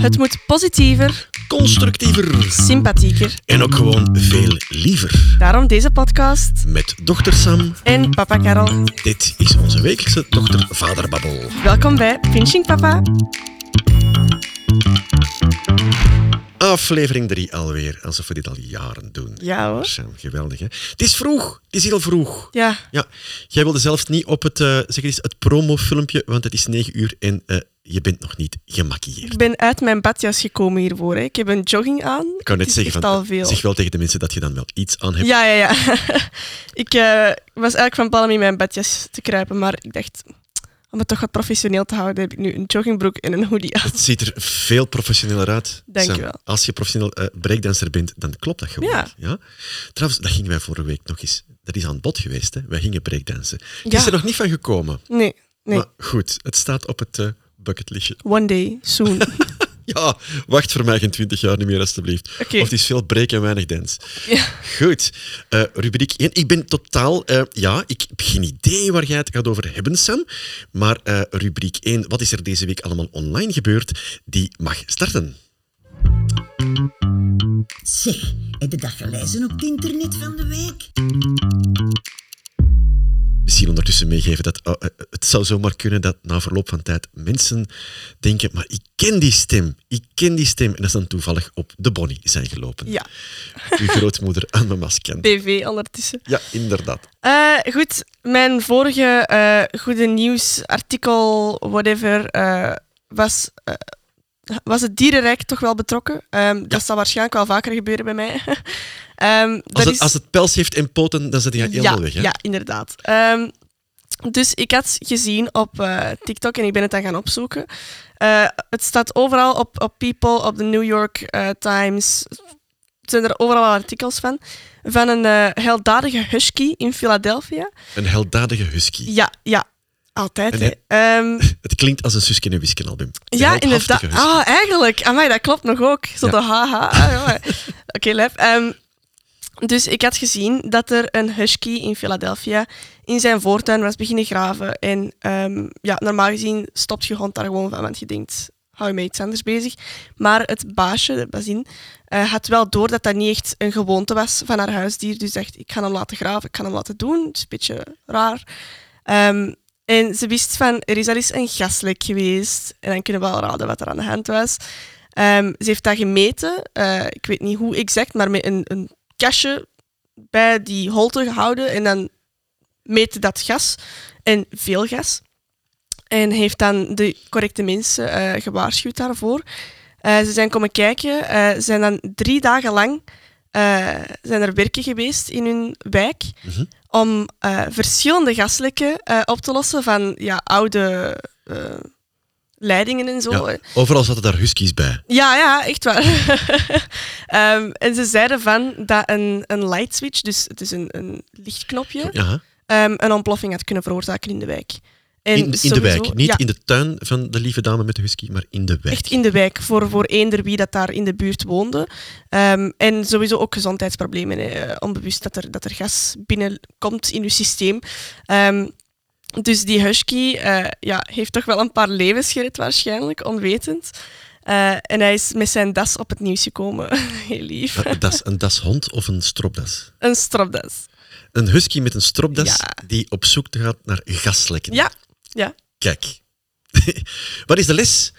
Het moet positiever, constructiever sympathieker. en ook gewoon veel liever. Daarom deze podcast Met dochter Sam. en papa Karel. Dit is onze wekelijkse dochter-vaderbabbel. Welkom bij Pinching Papa. Aflevering 3 alweer, alsof we dit al jaren doen. Ja hoor. Sam, geweldig hè. Het is vroeg, het is heel vroeg. Ja, Ja, jij wilde zelfs niet op het, eh, zeg eens, het promofilmpje, want het is 9 uur en eh, je bent nog niet gemaquilleerd. ik ben uit mijn badjas gekomen hiervoor. Hè. Ik heb een jogging aan. Ik kan net zeggen, van, zeg wel tegen de mensen dat je dan wel iets aan hebt. Ja, ja, ja. ik eh, was eigenlijk van plan om in mijn badjas te kruipen, maar ik dacht, om het toch wat professioneel te houden, heb ik nu een joggingbroek en een hoodie aan. Het ziet er veel professioneler uit. Dank je wel. Als je professioneel eh, breakdancer bent, dan klopt dat gewoon. Ja. Trouwens, dat gingen wij vorige week nog eens. Dat is aan het bod geweest. Hè? Wij gingen breakdansen. Het Ja. is er nog niet van gekomen. Nee, nee. Maar goed, het staat op het eh, bucketlistje. One day, soon. Ja, wacht voor mij geen twintig jaar niet meer, alstublieft. Oké. Of het is veel break en weinig dans. ja. Goed, eh, rubriek 1. Ik ben totaal... eh, ja, ik heb geen idee waar jij het gaat over hebben, Sam. Maar eh, rubriek 1, wat is er deze week allemaal online gebeurd? Die mag starten. Zeg, heb je dat gelezen op het internet van de week? Misschien ondertussen meegeven dat oh, eh, het zou zomaar kunnen dat na verloop van tijd mensen denken, maar ik ken die stem, ik ken die stem. En dat ze dan toevallig op de Bonnie zijn gelopen. ja, Uw grootmoeder aan mijn mas kent. BV ondertussen. Ja, inderdaad. Eh, goed, mijn vorige eh, goede nieuws, artikel, whatever, was, was het dierenrijk toch wel betrokken. Ehm, Dat zal waarschijnlijk wel vaker gebeuren bij mij. Ehm, Als het, is- als het pels heeft en poten, dan zit hij helemaal ja, weg. Hè? ja, inderdaad. Ehm, dus ik had gezien op eh, TikTok en ik ben het dan gaan opzoeken. Eh, het staat overal op, op People, op de New York eh, Times. Er zijn er overal artikels van. Van een helddadige husky in Philadelphia. Een helddadige husky. Ja, ja. Altijd, hè. Ehm, Het klinkt als een Suske en Wisken album. Ja, inderdaad. Ah, eigenlijk. Amai, dat klopt nog ook. Zo Ja. de haha. Ah. Oké, lijf. Ehm, dus ik had gezien dat er een husky in Philadelphia in zijn voortuin was beginnen graven. En ehm, ja, normaal gezien stopt je hond daar gewoon van, want je denkt, hou je met iets anders bezig. Maar het baasje, de bazin, eh, had wel door dat dat niet echt een gewoonte was van haar huisdier. Dus dacht, ik ga hem laten graven, ik ga hem laten doen. Het is een beetje raar. Ehm, en ze wist van, er is al eens een gaslek geweest. En dan kunnen we wel raden wat er aan de hand was. Ehm, ze heeft dat gemeten. eh, ik weet niet hoe exact, maar met een, een kastje bij die holte gehouden. En dan meette dat gas. En veel gas. En heeft dan de correcte mensen eh, gewaarschuwd daarvoor. Eh, ze zijn komen kijken. Ze zijn dan drie dagen lang eh, zijn er werken geweest in hun wijk Mhm. om eh, verschillende gaslekken eh, op te lossen van ja, oude leidingen en zo. Ja, overal zaten daar huskies bij. Ja, ja, echt waar. Ehm, en ze zeiden van dat een, een light switch, dus het is een, een lichtknopje, Ja, ehm, een ontploffing had kunnen veroorzaken in de wijk. En in, in de wijk. Niet ja, in de tuin van de lieve dame met de husky, maar in de wijk. Echt in de wijk, voor, voor eender wie dat daar in de buurt woonde. Ehm, en sowieso ook gezondheidsproblemen. Eh, Onbewust dat er, dat er gas binnenkomt in je systeem. Ehm, dus die husky eh, ja, heeft toch wel een paar levens gered waarschijnlijk, onwetend. Eh, en hij is met zijn das op het nieuws gekomen. Heel lief. Een das, een dashond of een stropdas? Een stropdas. Een husky met een stropdas Ja. die op zoek gaat naar gaslekken. Ja, ja. Kijk. Wat is de les?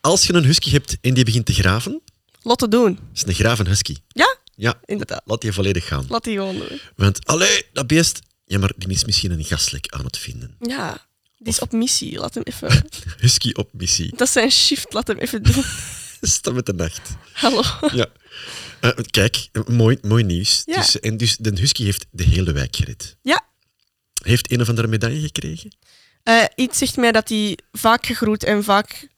Als je een husky hebt en die begint te graven, Lotte doen. is een graven husky. Ja, Ja, inderdaad. laat die volledig gaan. Laat die gewoon doen. Want, allee, dat beest... Ja, maar die is misschien een gaslek aan het vinden. Ja, die is op missie. Laat hem even... Husky op missie. Dat is zijn shift. Laat hem even doen. Met de nacht. Hallo. Ja. Eh, kijk, mooi, mooi nieuws. Ja. Dus, en dus de husky heeft de hele wijk gered. Ja. Heeft een of andere medaille gekregen? Eh, iets zegt mij dat hij vaak gegroet en vaak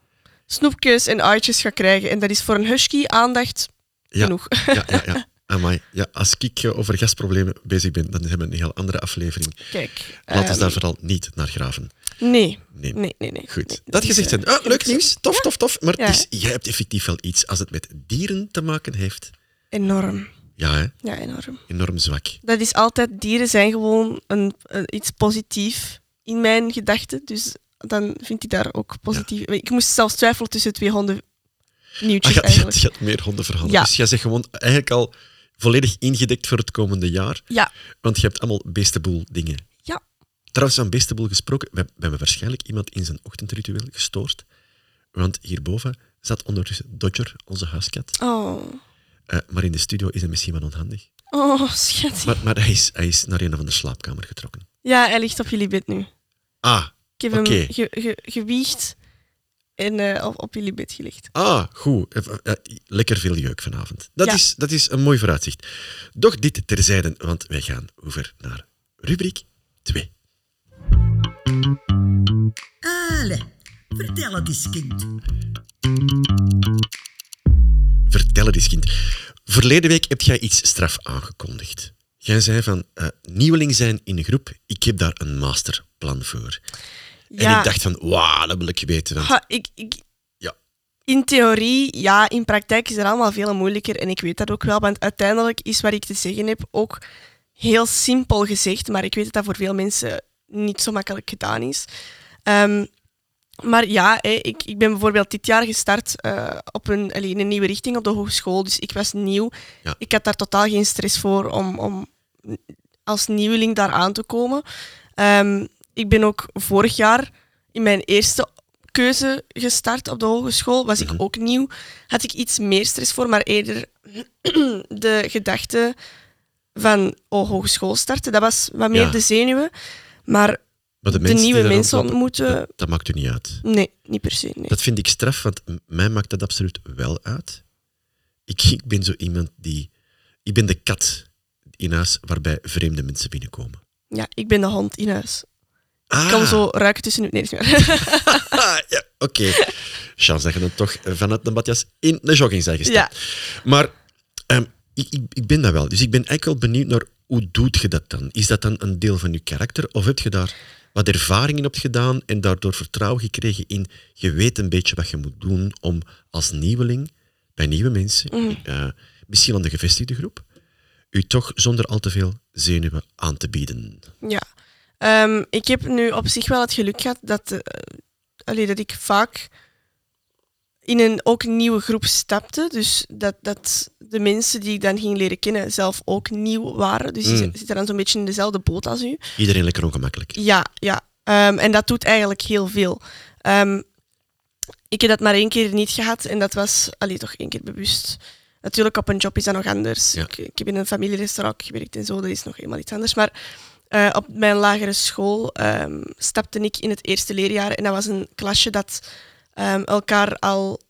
snoepjes en uitjes gaat krijgen. En dat is voor een husky aandacht Ja. genoeg. Ja, ja, ja. Amai. Ja, als ik eh, over gasproblemen bezig ben, dan hebben we een heel andere aflevering. Kijk. Laten we ehm, daar vooral niet naar graven. Nee. Nee. Nee, nee, nee. Goed. nee. Dat Dus, gezegd eh, zijn. Ah, leuk ik- nieuws. Tof, tof, tof. Maar Ja. is, jij hebt effectief wel iets als het met dieren te maken heeft. Enorm. Ja, hè? Ja, enorm. enorm zwak. Dat is altijd, dieren zijn gewoon een, een- iets positief in mijn gedachten. Dus dan vind ik daar ook positief. Ik moest zelfs twijfelen tussen twee honden nieuwtjes Ah, je, had- je, had- meer hondenverhalen. Ja. Dus jij zegt gewoon eigenlijk al volledig ingedekt voor het komende jaar. Ja, Want je hebt allemaal beestenboel dingen. ja. Trouwens, van beestenboel gesproken, we, we hebben waarschijnlijk iemand in zijn ochtendritueel gestoord. Want hierboven zat ondertussen Dodger, onze huiskat. Oh, Eh, maar in de studio is hij misschien wel onhandig. oh schat. Maar, maar hij, is, hij is naar een van de slaapkamer getrokken. Ja, hij ligt op jullie bed nu. Ah, Ik heb Oké. hem ge, ge- gewiegd en eh, op, op jullie bed gelegd. ah, goed. Eh, eh, lekker veel jeuk vanavond. Dat, Ja. is, dat is een mooi vooruitzicht. Doch dit terzijde, want wij gaan over naar rubriek 2. Allee, vertel het eens, kind. Vertel het eens, kind. Verleden week heb jij iets straf aangekondigd. Jij zei van, eh, nieuweling zijn in een groep, ik heb daar een masterplan voor. En ik dacht van, wauw, dat wil ik weten. Want, ha, ik, ik, ja, in theorie, ja, in praktijk is het allemaal veel moeilijker. En ik weet dat ook wel, want uiteindelijk is wat ik te zeggen heb ook heel simpel gezegd. Maar ik weet dat dat voor veel mensen niet zo makkelijk gedaan is. Ehm, maar ja, hé, ik, ik ben bijvoorbeeld dit jaar gestart eh, op een, allee, een nieuwe richting op de hogeschool. Dus ik was nieuw. Ja. Ik had daar totaal geen stress voor om, om als nieuweling daar aan te komen. Ehm, ik ben ook vorig jaar in mijn eerste keuze gestart op de hogeschool. Was ik ook nieuw. Had ik iets meer stress voor, maar eerder de gedachte van oh, hogeschool starten. Dat was wat meer Ja. de zenuwen. Maar de, nieuwe mensen ontmoeten... Dat, dat maakt u niet uit. Nee, niet per se. Nee. Dat vind ik straf, want mij maakt dat absoluut wel uit. Ik, ik ben zo iemand die... Ik ben de kat in huis waarbij vreemde mensen binnenkomen. Ja, ik ben de hond in huis. Ah, Ik kan zo ruiken tussen nu. Nee, niet ah, ja, oké. Chance dat je dan toch vanuit de badjas in de jogging zijn gestapt. Maar ehm, ik, ik, ik ben dat wel. Dus ik ben eigenlijk wel benieuwd naar hoe doet je dat dan? Is dat dan een deel van je karakter? Of heb je daar wat ervaringen op gedaan en daardoor vertrouwen gekregen in je weet een beetje wat je moet doen om als nieuweling bij nieuwe mensen, eh, misschien aan de gevestigde groep, u toch zonder al te veel zenuwen aan te bieden? Ja. Ehm, ik heb nu op zich wel het geluk gehad dat, allee, dat ik vaak in een ook nieuwe groep stapte. Dus dat, dat de mensen die ik dan ging leren kennen zelf ook nieuw waren. Dus die Mm. zitten dan zo'n beetje in dezelfde boot als u. Iedereen lekker ongemakkelijk. Ja, ja. Ehm, en dat doet eigenlijk heel veel. Ehm, ik heb dat maar één keer niet gehad en dat was allee, toch één keer bewust. Natuurlijk, op een job is dat nog anders. Ja. Ik, ik heb in een familierestaurant gewerkt en zo, dat is nog helemaal iets anders. Maar eh, op mijn lagere school ehm, stapte ik in het eerste leerjaar en dat was een klasje dat ehm, elkaar al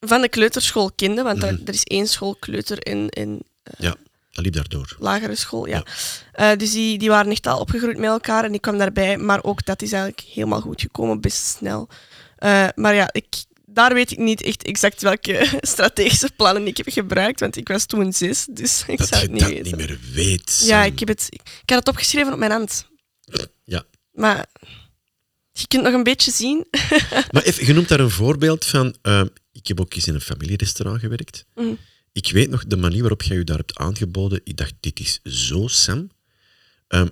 van de kleuterschool kende, want er, er is één school kleuter en, en Ja, dat liep daardoor. lagere school, ja. Eh, dus die, die waren echt al opgegroeid met elkaar en ik kwam daarbij. Maar ook dat is eigenlijk helemaal goed gekomen, best snel. Eh, maar ja, ik, daar weet ik niet echt exact welke strategische plannen ik heb gebruikt, want ik was toen zes, dus ik Dat zou het niet dat weten. niet meer weet. ja, ik, heb het, ik had het opgeschreven op mijn hand. Ja. Maar je kunt nog een beetje zien. Maar even, je noemt daar een voorbeeld van. ehm, ik heb ook eens in een familierestaurant gewerkt. Mhm. Ik weet nog de manier waarop jij je daar hebt aangeboden. Ik dacht, dit is zo Sam. Ehm,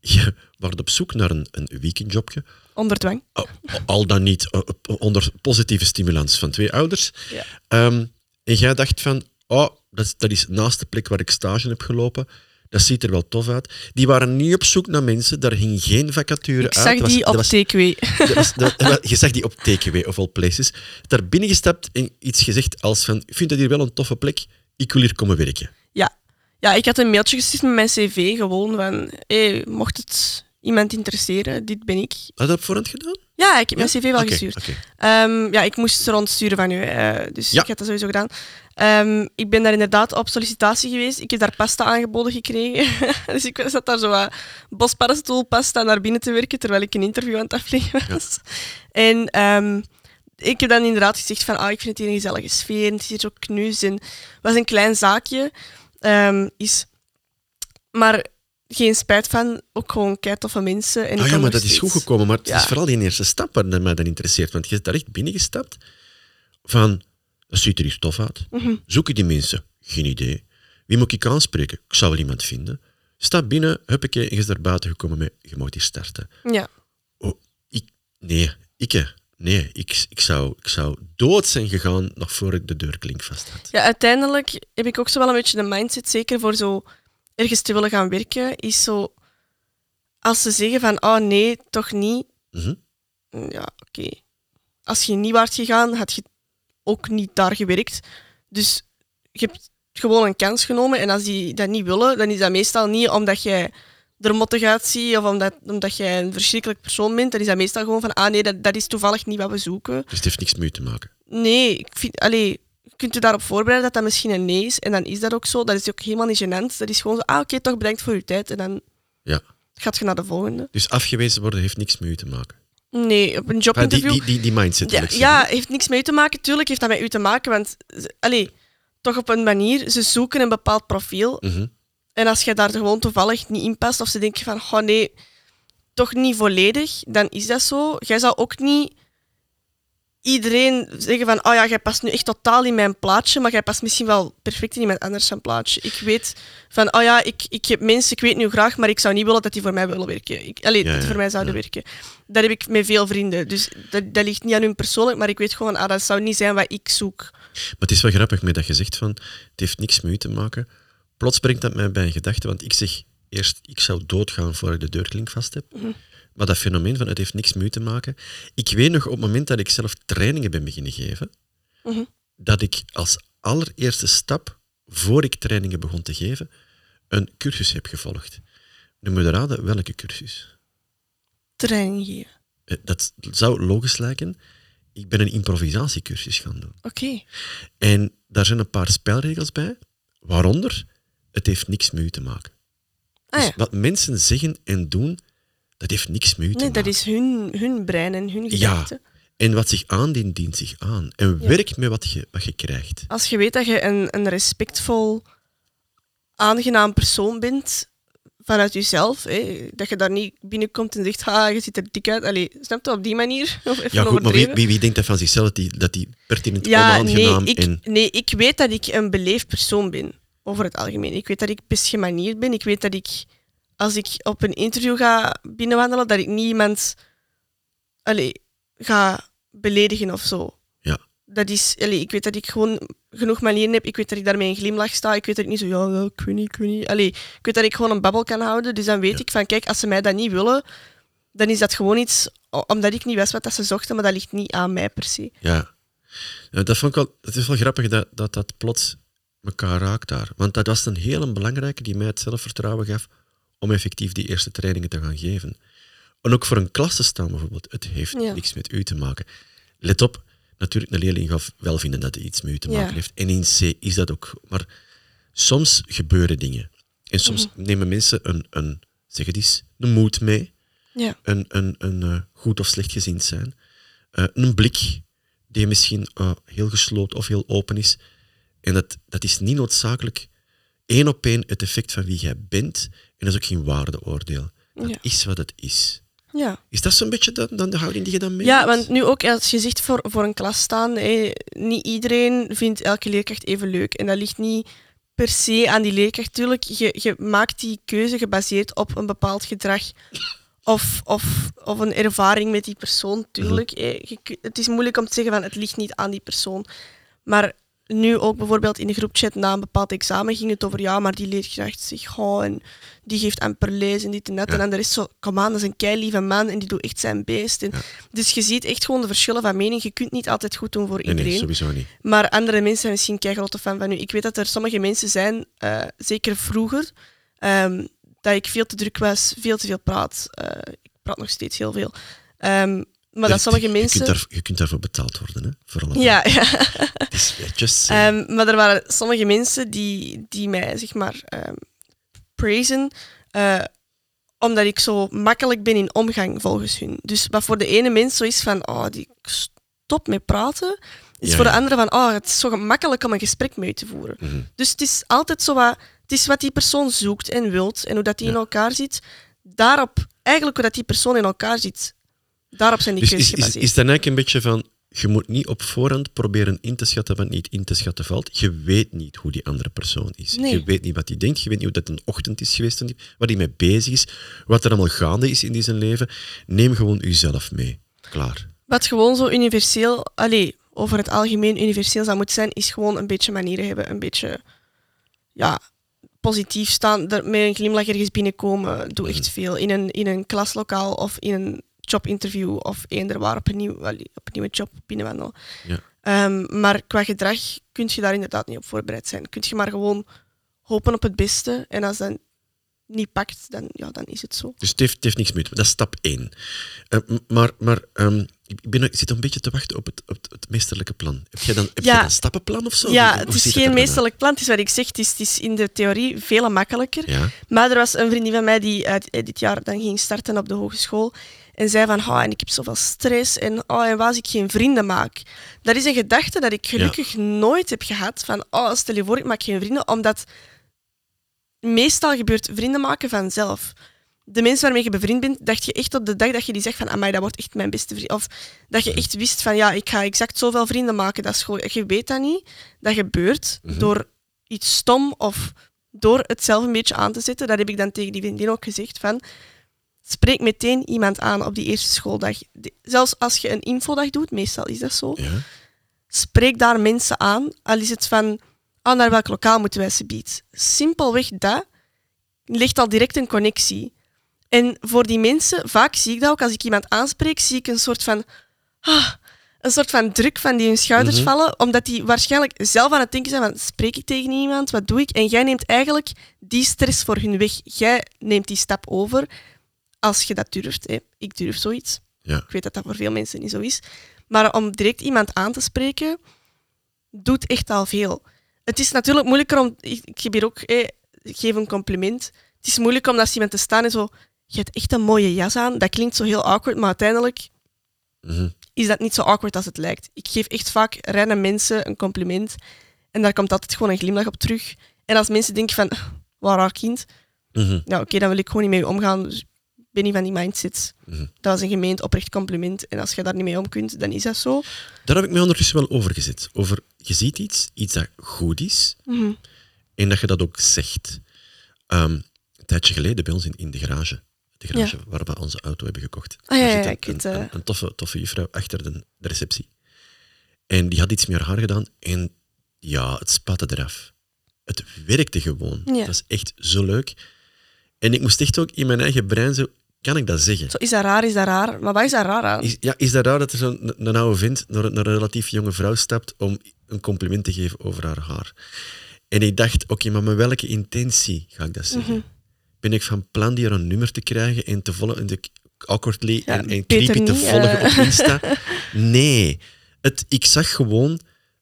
je was op zoek naar een, een weekendjobje. Onder dwang. Al- Al dan niet eh, onder positieve stimulans van twee ouders. Ja. Ehm, en jij dacht van, oh, dat, is- dat is naast de plek waar ik stage heb gelopen. Dat ziet er wel tof uit. Die waren niet op zoek naar mensen, daar ging geen vacature Ik uit. zag Dat was- die op was- TKW. dat was- dat- wel, je zag die op TKW of all places. Daar binnengestapt en iets gezegd als van, ik vind dat hier wel een toffe plek, ik wil hier komen werken. Ja. ja, ik had een mailtje gestuurd met mijn cv, gewoon van, hey, mocht het iemand interesseren, dit ben ik. Had je dat op voorhand gedaan? Ja, ik heb mijn cv wel gestuurd. Ehm, ja, ik moest ze rondsturen van u, dus Ja. ik had dat sowieso gedaan. Ehm, ik ben daar inderdaad op sollicitatie geweest. Ik heb daar pasta aangeboden gekregen. dus ik zat daar zo wat bospaddenstoelpasta naar binnen te werken, terwijl ik een interview aan het afleggen was. En ehm, ik heb dan inderdaad gezegd van, ah, ik vind het hier een gezellige sfeer, en het is hier zo knus. En het was een klein zaakje. is, maar geen spijt van, ook gewoon kei toffe mensen. En Ah ja, maar dat is goed gekomen. Maar het Ja. is vooral die eerste stap waar mij dan interesseert. Want je bent daar echt binnengestapt van, dat ziet er hier tof uit. Mhm. Zoeken die mensen? Geen idee. Wie moet ik aanspreken? Ik zou wel iemand vinden. Stap binnen, huppakee, en je is daar buiten gekomen met, je moet hier starten. Ja. Oh, ik, nee, ik. Nee, ik, ik, zou, ik zou dood zijn gegaan nog voor ik de deurklink vast had. Ja, uiteindelijk heb ik ook zo wel een beetje de mindset, zeker voor zo ergens te willen gaan werken, is zo... Als ze zeggen van, oh nee, toch niet. Mhm. Ja, oké. Als je niet waart gegaan, had je ook niet daar gewerkt. Dus je hebt gewoon een kans genomen. En als die dat niet willen, dan is dat meestal niet omdat jij er mottig uitziet of omdat, omdat jij een verschrikkelijk persoon bent. Dan is dat meestal gewoon van, ah nee, dat, dat is toevallig niet wat we zoeken. Dus het heeft niks mee te maken. Nee, ik vind, allee, kunt je daarop voorbereiden dat dat misschien een nee is. En dan is dat ook zo. Dat is ook helemaal niet gênant. Dat is gewoon zo, ah oké, toch bedankt voor je tijd. En dan Ja. gaat je naar de volgende. Dus afgewezen worden heeft niks mee te maken. Nee, op een Ah, die, jobinterview... die, die, die mindset Ja, ja, heeft niks mee te maken. Tuurlijk heeft dat met u te maken, want allee, toch op een manier, ze zoeken een bepaald profiel. Mhm. En als je daar gewoon toevallig niet in past, of ze denken van, oh nee, toch niet volledig, dan is dat zo. Jij zou ook niet iedereen zeggen van, oh ja, jij past nu echt totaal in mijn plaatje, maar jij past misschien wel perfect in iemand anders zijn plaatje. Ik weet van, oh ja, ik, ik heb mensen, ik weet nu graag, maar ik zou niet willen dat die voor mij willen werken. Ik, allee, Ja, dat die ja, voor mij zouden ja. werken. Dat heb ik met veel vrienden. Dus dat, dat ligt niet aan hun persoonlijk, maar ik weet gewoon, ah, dat zou niet zijn wat ik zoek. Maar het is wel grappig met dat je zegt van, het heeft niks met u te maken. Plots brengt dat mij bij een gedachte, want ik zeg eerst, ik zou doodgaan voor ik de deurklink vast heb. Maar dat fenomeen van het heeft niks met u te maken. Ik weet nog op het moment dat ik zelf trainingen ben beginnen geven, Mhm. dat ik als allereerste stap, voor ik trainingen begon te geven, een cursus heb gevolgd. Nu moet je raden welke cursus. Training geven. Eh, Dat zou logisch lijken. Ik ben een improvisatiecursus gaan doen. Oké. En daar zijn een paar spelregels bij, waaronder het heeft niks met u te maken. Ah Dus ja. wat mensen zeggen en doen, dat heeft niks met u te Nee, maken. dat is hun, hun brein en hun Ja. gedachten. En wat zich aandient, dient zich aan. En werk met wat je, wat je krijgt. Als je weet dat je een, een respectvol, aangenaam persoon bent vanuit jezelf, hè, dat je daar niet binnenkomt en zegt, ha, je ziet er dik uit. Allee, snap je op die manier? Of even Ja, goed, maar wie, wie, wie denkt dat van zichzelf, dat die, dat die pertinent Ja, nee ik, en... nee, ik weet dat ik een beleefd persoon ben, over het algemeen. Ik weet dat ik best gemanierd ben. Ik weet dat ik, als ik op een interview ga binnenwandelen, dat ik niet iemand allee, ga beledigen of zo. Ja. Dat is, allee, ik weet dat ik gewoon genoeg manieren heb. Ik weet dat ik daarmee een glimlach sta. Ik weet dat ik niet zo, ja, ik weet niet, ik weet niet. Allee, ik weet dat ik gewoon een babbel kan houden. Dus dan weet Ja. ik van, kijk, als ze mij dat niet willen, dan is dat gewoon iets, omdat ik niet wist wat dat ze zochten, maar dat ligt niet aan mij per se. Ja. Ja, dat vond ik wel... Het is wel grappig dat dat, dat plots elkaar raakt daar. Want dat was een hele belangrijke die mij het zelfvertrouwen gaf om effectief die eerste trainingen te gaan geven. En ook voor een klas te staan bijvoorbeeld. Het heeft Ja. niks met u te maken. Let op, natuurlijk, een leerling gaat wel vinden dat het iets met u te Ja. maken heeft. En in C is dat ook. Maar soms gebeuren dingen. En soms Mhm. nemen mensen een, een, zeg het eens, een moed mee. Ja. Een, een, een eh, goed of slecht gezind zijn. Eh, een blik die misschien eh, heel gesloten of heel open is. En dat, dat is niet noodzakelijk één op één het effect van wie jij bent. En dat is ook geen waardeoordeel. Dat Ja. is wat het is. Ja. Is dat zo'n beetje dan, dan de houding die je dan mee Ja, want nu ook als je zegt voor, voor een klas staan, hé, niet iedereen vindt elke leerkracht even leuk. En dat ligt niet per se aan die leerkracht. Tuurlijk, je, je maakt die keuze gebaseerd op een bepaald gedrag of, of, of een ervaring met die persoon. Tuurlijk, hé. Je het is moeilijk om te zeggen van het ligt niet aan die persoon. Maar nu ook bijvoorbeeld in de groepchat na een bepaald examen ging het over ja, maar die leerkracht zegt oh, en die geeft amper les en dit en dat. Ja. En de rest zo, kom aan, dat is een keilieve man en die doet echt zijn best. En, Dus je ziet echt gewoon de verschillen van mening. Je kunt niet altijd goed doen voor Nee, nee, iedereen. sowieso niet. maar andere mensen zijn misschien kei grote fan van u. Ik weet dat er sommige mensen zijn, eh, zeker vroeger, ehm, dat ik veel te druk was, veel te veel praat. Eh, ik praat nog steeds heel veel. Ehm, maar dat sommige Je mensen... kunt, daar, je kunt daarvoor betaald worden, hè? Vooral Ja, ja. Is just. Ehm, maar er waren sommige mensen die, die mij, zeg maar, praisen, eh, omdat ik zo makkelijk ben in omgang volgens hun. Dus wat voor de ene mens zo is van, oh, die stop met praten, is Ja, voor de andere van, oh, het is zo gemakkelijk om een gesprek mee te voeren. Mhm. Dus het is altijd zo wat, het is wat die persoon zoekt en wilt en hoe dat die Ja. in elkaar zit. Daarop, eigenlijk hoe dat die persoon in elkaar zit, daarop zijn die Dus keuzes is, is, gebaseerd. is dan eigenlijk een beetje van, je moet niet op voorhand proberen in te schatten wat niet in te schatten valt. Je weet niet hoe die andere persoon is. Nee. Je weet niet wat hij denkt, je weet niet hoe dat een ochtend is geweest, waar hij mee bezig is, wat er allemaal gaande is in die zijn leven. Neem gewoon uzelf mee. Klaar. Wat gewoon zo universeel, allee, over het algemeen universeel zou moeten zijn, is gewoon een beetje manieren hebben. Een beetje ja, positief staan, met een glimlach ergens binnenkomen. Doe echt veel. In een, in een klaslokaal of in een jobinterview of eender waar op een, nieuw, allee, op een nieuwe job binnenwandelen. Ja. Ehm, maar qua gedrag kun je daar inderdaad niet op voorbereid zijn. Kun je maar gewoon hopen op het beste. En als dat niet pakt, dan, ja, dan is het zo. Dus het heeft, het heeft niks mee te Dat is stap één. Eh, m- maar maar ehm, ik, ben, ik zit een beetje te wachten op het, op het, meesterlijke plan. Heb jij dan, heb Ja. jij een stappenplan of zo? Ja, het is geen er meesterlijk plan. Het is wat ik zeg. Het is, het is in de theorie veel makkelijker. Ja. Maar er was een vriendin van mij die eh, dit jaar dan ging starten op de hogeschool. En zei van, oh, en ik heb zoveel stress. En, oh, en waar als ik geen vrienden maak? Dat is een gedachte dat ik gelukkig nooit heb gehad. Van, oh, stel je voor, ik maak geen vrienden. Omdat meestal gebeurt vrienden maken vanzelf. De mensen waarmee je bevriend bent, dacht je echt op de dag dat je die zegt van, amai, dat wordt echt mijn beste vriend. Of dat je echt wist van, ja, ik ga exact zoveel vrienden maken. Dat is gewoon, je weet dat niet. Dat gebeurt door iets stom of door het zelf een beetje aan te zetten. Dat heb ik dan tegen die vriendin ook gezegd van, spreek meteen iemand aan op die eerste schooldag. Zelfs als je een infodag doet, meestal is dat zo, ja. spreek daar mensen aan. Al is het van, ah, naar welk lokaal moeten wij subiet? Simpelweg dat legt al direct een connectie. En voor die mensen, vaak zie ik dat ook als ik iemand aanspreek, zie ik een soort van, ah, een soort van druk van die hun schouders Mhm. vallen, omdat die waarschijnlijk zelf aan het denken zijn van, spreek ik tegen iemand, wat doe ik? En jij neemt eigenlijk die stress voor hun weg. Jij neemt die stap over, als je dat durft. Hè. Ik durf zoiets. Ja. Ik weet dat dat voor veel mensen niet zo is. Maar om direct iemand aan te spreken, doet echt al veel. Het is natuurlijk moeilijker om... Ik, ik heb hier ook... eh, ik geef een compliment. Het is moeilijk om naast iemand te staan en zo... Je hebt echt een mooie jas aan. Dat klinkt zo heel awkward, maar uiteindelijk Mhm. is dat niet zo awkward als het lijkt. Ik geef echt vaak rennen mensen een compliment. En daar komt altijd gewoon een glimlach op terug. En als mensen denken van... Wat raar kind. Mhm. Ja, oké, dan wil ik gewoon niet mee omgaan. Dus ben niet van die mindset. Mhm. Dat was een gemeend oprecht compliment. En als je daar niet mee om kunt, dan is dat zo. Daar heb ik me ondertussen wel over gezet. Over, je ziet iets, iets dat goed is, Mhm. en dat je dat ook zegt. Ehm, een tijdje geleden bij ons in, in de garage, de garage waar we onze auto hebben gekocht, Ah, ja, daar ja, zit ik een, weet, een, eh. een, een toffe, toffe juffrouw achter de, de receptie. En die had iets met haar haar gedaan en ja, het spatte eraf. Het werkte gewoon. Ja. Dat is echt zo leuk. En ik moest echt ook in mijn eigen brein zo, kan ik dat zeggen? Zo, is dat raar, is dat raar? Maar wat is daar raar aan? Is, ja, is dat raar dat er zo'n een, oude vent naar, naar een relatief jonge vrouw stapt om een compliment te geven over haar haar? En ik dacht, oké, maar met welke intentie ga ik dat zeggen? Mhm. Ben ik van plan die er een nummer te krijgen en te volgen en de awkwardly Ja, en, creepy te niet, volgen eh. op Insta? Nee. Het, ik zag gewoon,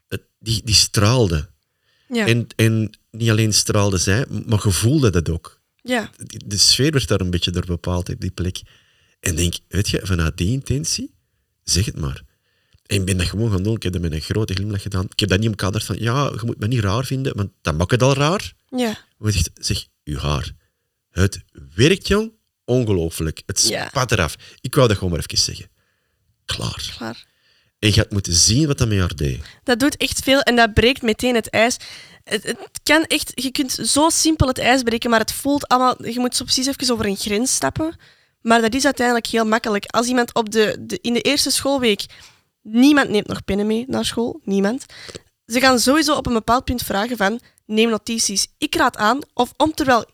het, die, die straalde. Ja. En, en niet alleen straalde zij, maar gevoelde dat ook ja. de sfeer werd daar een beetje door bepaald op die plek. En denk, weet je, vanuit die intentie, zeg het maar. En ik ben dat gewoon gaan doen. Ik heb dat met een grote glimlach gedaan. Ik heb dat niet omkaderd van, ja, je moet me niet raar vinden, want dan maakt het al raar. Ja. Maar ik zeg, zeg, uw haar. Het werkt, jong. Ongelooflijk. Het Ja. spat eraf. Ik wou dat gewoon maar even zeggen. Klaar. Klaar. En je had moeten zien wat dat met haar deed. Dat doet echt veel en dat breekt meteen het ijs. Het, het kan echt, je kunt zo simpel het ijs breken, maar het voelt allemaal... Je moet zo precies even over een grens stappen. Maar dat is uiteindelijk heel makkelijk. Als iemand op de, de, in de eerste schoolweek... Niemand neemt nog pennen mee naar school. Niemand. Ze gaan sowieso op een bepaald punt vragen van... Neem notities. Ik raad aan, of om terwijl...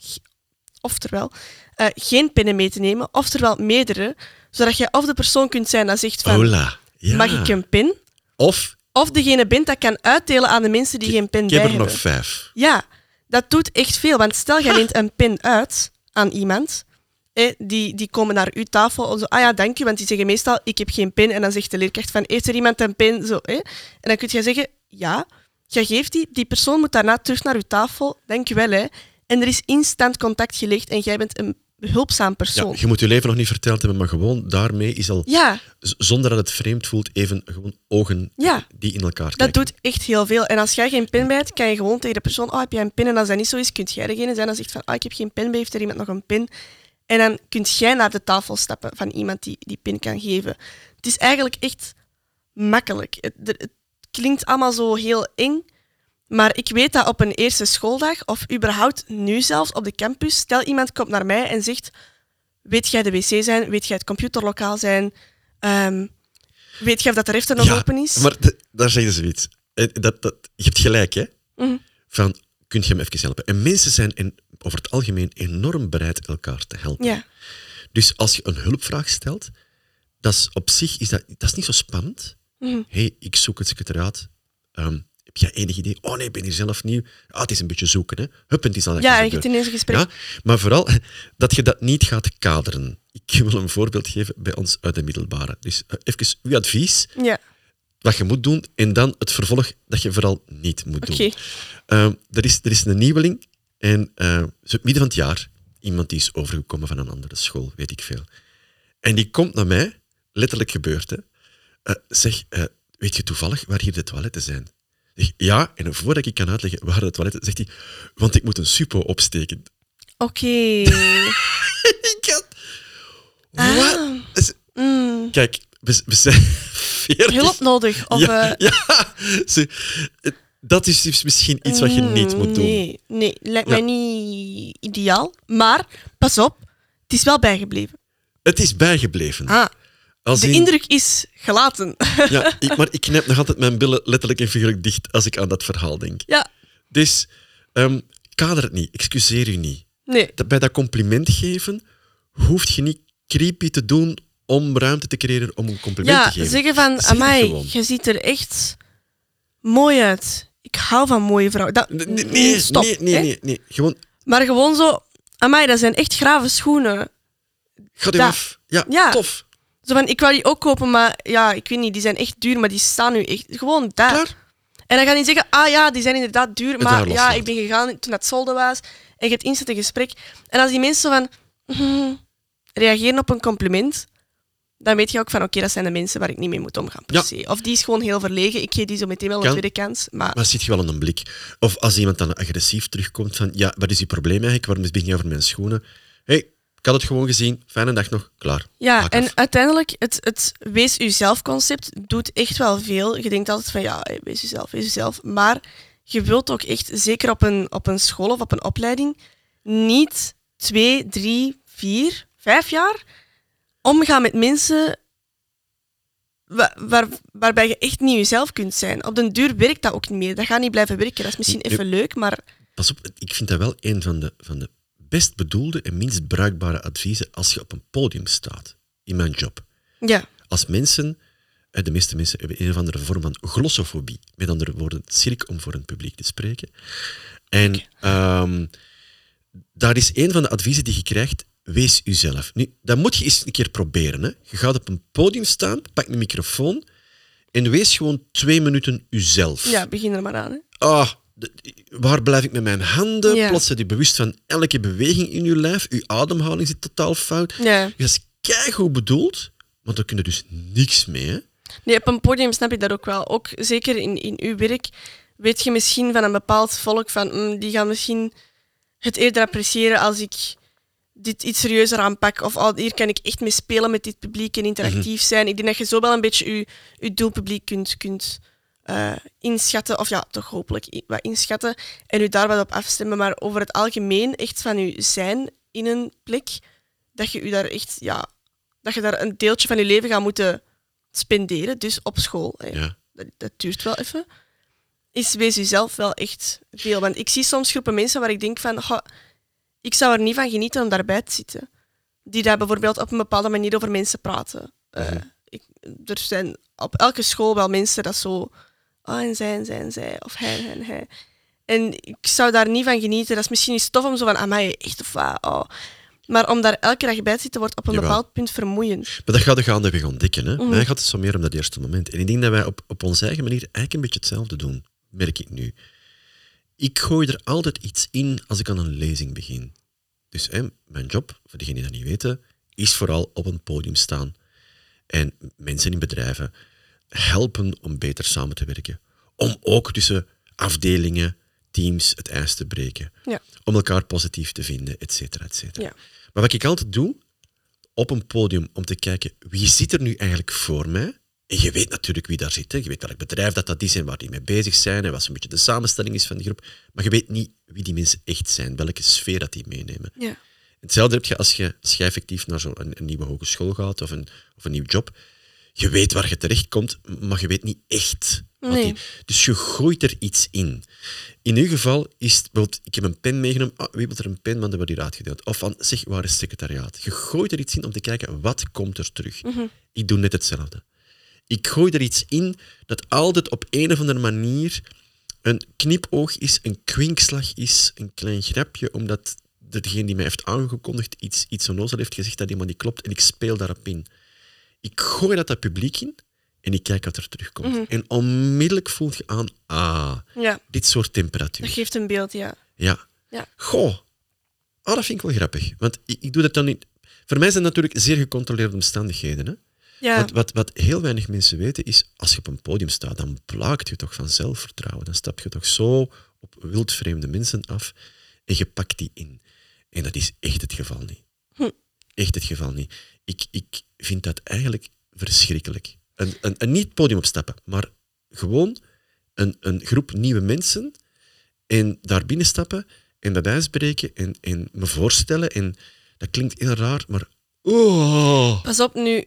Oftewel, eh, geen pennen mee te nemen, oftewel meerdere, zodat je of de persoon kunt zijn dat zegt van... Hola. Ja. Mag ik een pen? Of, Of degene bent dat kan uitdelen aan de mensen die geen pen ik bij heb er hebben. nog vijf. Ja, dat doet echt veel. Want stel, je leent een pen uit aan iemand. die, die komen naar uw tafel. Zo, ah ja, dank u. Want die zeggen meestal, ik heb geen pen. En dan zegt de leerkracht van, heeft er iemand een pen? Zo. En dan kun je zeggen, ja. Je geeft die. Die persoon moet daarna terug naar uw tafel. Dank je wel. Hè. En er is instant contact gelegd. En jij bent een behulpzaam Ja, persoon. je moet je leven nog niet verteld hebben, maar gewoon daarmee is al, Ja, zonder dat het vreemd voelt, even gewoon ogen Ja. die in elkaar Dat kijken. doet echt heel veel. En als jij geen pen bij hebt, kan je gewoon tegen de persoon, oh, heb jij een pen? En als dat niet zo is, kun jij degene zijn die zegt van, oh, ik heb geen bij, heeft er iemand nog een pen? En dan kun jij naar de tafel stappen van iemand die die pen kan geven. Het is eigenlijk echt makkelijk. Het, het klinkt allemaal zo heel eng, maar ik weet dat op een eerste schooldag, of überhaupt nu zelfs op de campus, stel iemand komt naar mij en zegt, weet jij de wc zijn, weet jij het computerlokaal zijn, Ehm, Weet je of dat de refter nog ja, open is? maar daar zeggen ze zoiets. Eh, Dat, dat, je hebt gelijk, hè? Mhm. Van, kun je hem even helpen? En mensen zijn in, over het algemeen enorm bereid elkaar te helpen. Ja. Dus als je een hulpvraag stelt, dat is op zich is dat, dat is niet zo spannend. Mhm. hey, ik zoek het secretariaat. Ehm, heb jij enig idee? Oh nee, ik ben hier zelf nieuw. Ah, het is een beetje zoeken, hè. Hup, het is al Ja, je hebt ineens een gesprek. Ja, maar vooral dat je dat niet gaat kaderen. Ik wil een voorbeeld geven bij ons uit de middelbare. Dus eh, even uw advies, Ja, wat je moet doen, en dan het vervolg dat je vooral niet moet doen. oké. Ehm, er, is, er is een nieuweling en eh, zo midden van het jaar, iemand die is overgekomen van een andere school, weet ik veel. En die komt naar mij, letterlijk gebeurd, hè. Eh, zeg, eh, weet je toevallig waar hier de toiletten zijn? Ja, en voordat ik kan uitleggen waar de toiletten zegt hij, want ik moet een suppo opsteken. Oké. Ik had... Wat? Is- Mm, Kijk, we, we zijn veertig. hulp nodig. Of, ja, eh, ja. Dat is dus misschien iets wat je niet moet doen. Nee, nee lijkt Ja. mij niet ideaal. Maar, pas op, het is wel bijgebleven. Het is bijgebleven. Ah, Als de in- indruk is gelaten. Ja, ik, maar ik knijp nog altijd mijn billen letterlijk en figuurlijk dicht als ik aan dat verhaal denk. ja, Dus ehm, kader het niet, excuseer u niet. nee. Bij dat compliment geven hoeft je niet creepy te doen om ruimte te creëren om een compliment Ja, te geven. zeggen van, Zeg amai, je ziet er echt mooi uit. Ik hou van mooie vrouwen. Dat, Nee, stop. nee, nee, nee, nee. Gewoon, Maar gewoon zo, amai, dat zijn echt grave schoenen. ga er Dat. af. Ja, Ja. tof. Zo van, ik wou die ook kopen, maar ja, ik weet niet, die zijn echt duur, maar die staan nu echt gewoon daar. Klaar? En dan ga je zeggen, ah ja, die zijn inderdaad duur, Het maar ja, ik ben gegaan toen dat solde was. En je hebt instant een gesprek. En als die mensen van, mhm, reageren op een compliment, dan weet je ook van, oké, dat zijn de mensen waar ik niet mee moet omgaan, per Ja. se. Of die is gewoon heel verlegen, ik geef die zo meteen wel een Kan. tweede kans. Maar Maar zit je wel aan een blik. Of als iemand dan agressief terugkomt van, ja, wat is je probleem eigenlijk? Waarom begin je over mijn schoenen? hey, ik had het gewoon gezien. Fijne dag nog. Klaar. ja, Haak en af. uiteindelijk, het, het wees jezelf concept doet echt wel veel. Je denkt altijd van, ja, wees jezelf, wees jezelf. Maar je wilt ook echt, zeker op een, op een school of op een opleiding, niet twee, drie, vier, vijf jaar omgaan met mensen wa- waar, waarbij je echt niet jezelf kunt zijn. Op den duur werkt dat ook niet meer. Dat gaat niet blijven werken. Dat is misschien even leuk, maar Pas op, ik vind dat wel een van de, van de best bedoelde en minst bruikbare adviezen als je op een podium staat in mijn job. ja. Als mensen, eh, de meeste mensen hebben een of andere vorm van glossofobie, met andere woorden, schrik om voor een publiek te spreken. En ehm, daar is een van de adviezen die je krijgt, wees uzelf. Nu, dat moet je eens een keer proberen. Hè. Je gaat op een podium staan, pak een microfoon en wees gewoon twee minuten uzelf. ja, begin er maar aan. Hè. Ah, de- waar blijf ik met mijn handen? Ja. Plots je bewust van elke beweging in je lijf. Je ademhaling zit totaal fout. Ja. Dat is keigoed bedoeld, maar daar kun je dus niks mee. Hè? Nee, op een podium snap ik dat ook wel. Ook zeker in, in uw werk weet je misschien van een bepaald volk van mm, die gaan misschien het eerder appreciëren als ik dit iets serieuzer aanpak. Of oh, hier kan ik echt mee spelen met dit publiek en interactief zijn. Ik denk dat je zo wel een beetje je, je doelpubliek kunt, kunt eh, inschatten. Of ja, toch hopelijk wat inschatten. En u daar wat op afstemmen. Maar over het algemeen echt van uw zijn in een plek, dat je u daar echt, ja, dat je daar een deeltje van je leven gaat moeten spenderen, dus op school, hè, Ja. dat, dat duurt wel even, is wees jezelf wel echt veel. Want ik zie soms groepen mensen waar ik denk van, "Goh, ik zou er niet van genieten om daarbij te zitten. Die daar bijvoorbeeld op een bepaalde manier over mensen praten. Eh, ik, er zijn op elke school wel mensen dat zo, oh en zij en zij en zij, of hij en hij. En ik zou daar niet van genieten. Dat is misschien niet tof om zo van, amai, echt of wat, oh. Maar om daar elke dag bij te zitten, wordt op een Jawel. bepaald punt vermoeiend. Maar dat gaat de gaandeweg ontdekken. Hè? Mhm. Mij gaat het zo meer om dat eerste moment. En ik denk dat wij op, op onze eigen manier eigenlijk een beetje hetzelfde doen, merk ik nu. Ik gooi er altijd iets in als ik aan een lezing begin. Dus hè, mijn job, voor degenen die dat niet weten, is vooral op een podium staan en mensen in bedrijven helpen om beter samen te werken. Om ook tussen afdelingen, teams het ijs te breken. Ja. Om elkaar positief te vinden, et cetera, et cetera. Ja. Maar wat ik altijd doe, op een podium om te kijken wie zit er nu eigenlijk voor mij. En je weet natuurlijk wie daar zit. Hè. Je weet welk bedrijf dat, dat is en waar die mee bezig zijn en wat zo'n beetje de samenstelling is van die groep. Maar je weet niet wie die mensen echt zijn, welke sfeer dat die meenemen. Ja. Hetzelfde heb je als je, als je effectief naar zo'n een, een nieuwe hogeschool gaat of een, of een nieuw job. Je weet waar je terechtkomt, maar je weet niet echt. Nee. dus je gooit er iets in. In uw geval is het ik heb een pen meegenomen, ah, wie wil er een pen, want er wordt hier uitgedeeld. Of van, zeg, waar is het secretariaat? Je gooit er iets in om te kijken, wat komt er terug? Ik doe net hetzelfde. Ik gooi er iets in dat altijd op een of andere manier een knipoog is, een kwinkslag is, een klein grapje, omdat degene die mij heeft aangekondigd iets, iets onnozel heeft gezegd dat helemaal niet klopt en ik speel daarop in. Ik gooi dat dat publiek in en ik kijk wat er terugkomt. En onmiddellijk voel je aan, ah, Ja, dit soort temperatuur. dat geeft een beeld, ja. Ja. Ja. Goh. Oh, dat vind ik wel grappig. Want ik, ik doe dat dan niet... Voor mij zijn het natuurlijk zeer gecontroleerde omstandigheden. Hè? Ja, Want wat, wat heel weinig mensen weten is, als je op een podium staat, dan blaakt je toch van zelfvertrouwen. Dan stap je toch zo op wildvreemde mensen af en je pakt die in. En dat is echt het geval niet. Echt het geval niet. Ik, ik vind dat eigenlijk verschrikkelijk. Een, een, een niet podium opstappen, maar gewoon een, een groep nieuwe mensen en daar binnenstappen en dat ijsbreken en, en me voorstellen. En dat klinkt heel raar, maar... Oh. Pas op nu.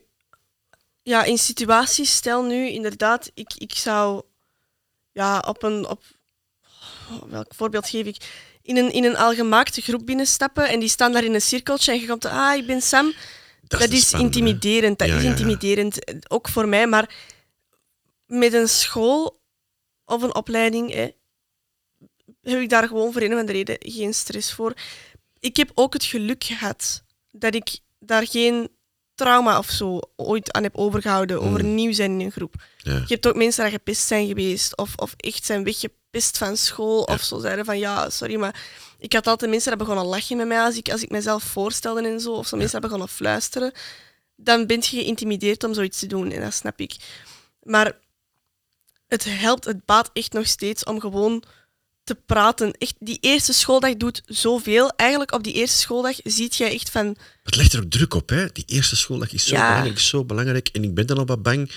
Ja, in situaties, stel nu inderdaad, ik, ik zou ja, op een. Op, welk voorbeeld geef ik? In een, in een algemaakte groep binnenstappen en die staan daar in een cirkeltje en je komt, ah, ik ben Sam. Dat, is spannende, intimiderend. Dat Ja, is ja, ja. intimiderend, eh, ook voor mij. Maar met een school of een opleiding hè, heb ik daar gewoon voor een of andere reden geen stress voor. Ik heb ook het geluk gehad dat ik daar geen trauma of zo ooit aan heb overgehouden over Mm. nieuw zijn in een groep. Ja. Je hebt ook mensen die gepest zijn geweest of, of echt zijn weggepest van school of zo zeiden van ja, sorry, maar ik had altijd mensen die begonnen lachen met mij als ik, als ik mezelf voorstelde en zo, of zo mensen die begonnen fluisteren. Dan ben je geïntimideerd om zoiets te doen en dat snap ik. Maar het helpt, het baat echt nog steeds om gewoon te praten. Echt, die eerste schooldag doet zoveel. Eigenlijk op die eerste schooldag ziet jij echt van... Het legt er ook druk op, hè? Die eerste schooldag is zo Ja. belangrijk, zo belangrijk. En ik ben dan al wat bang.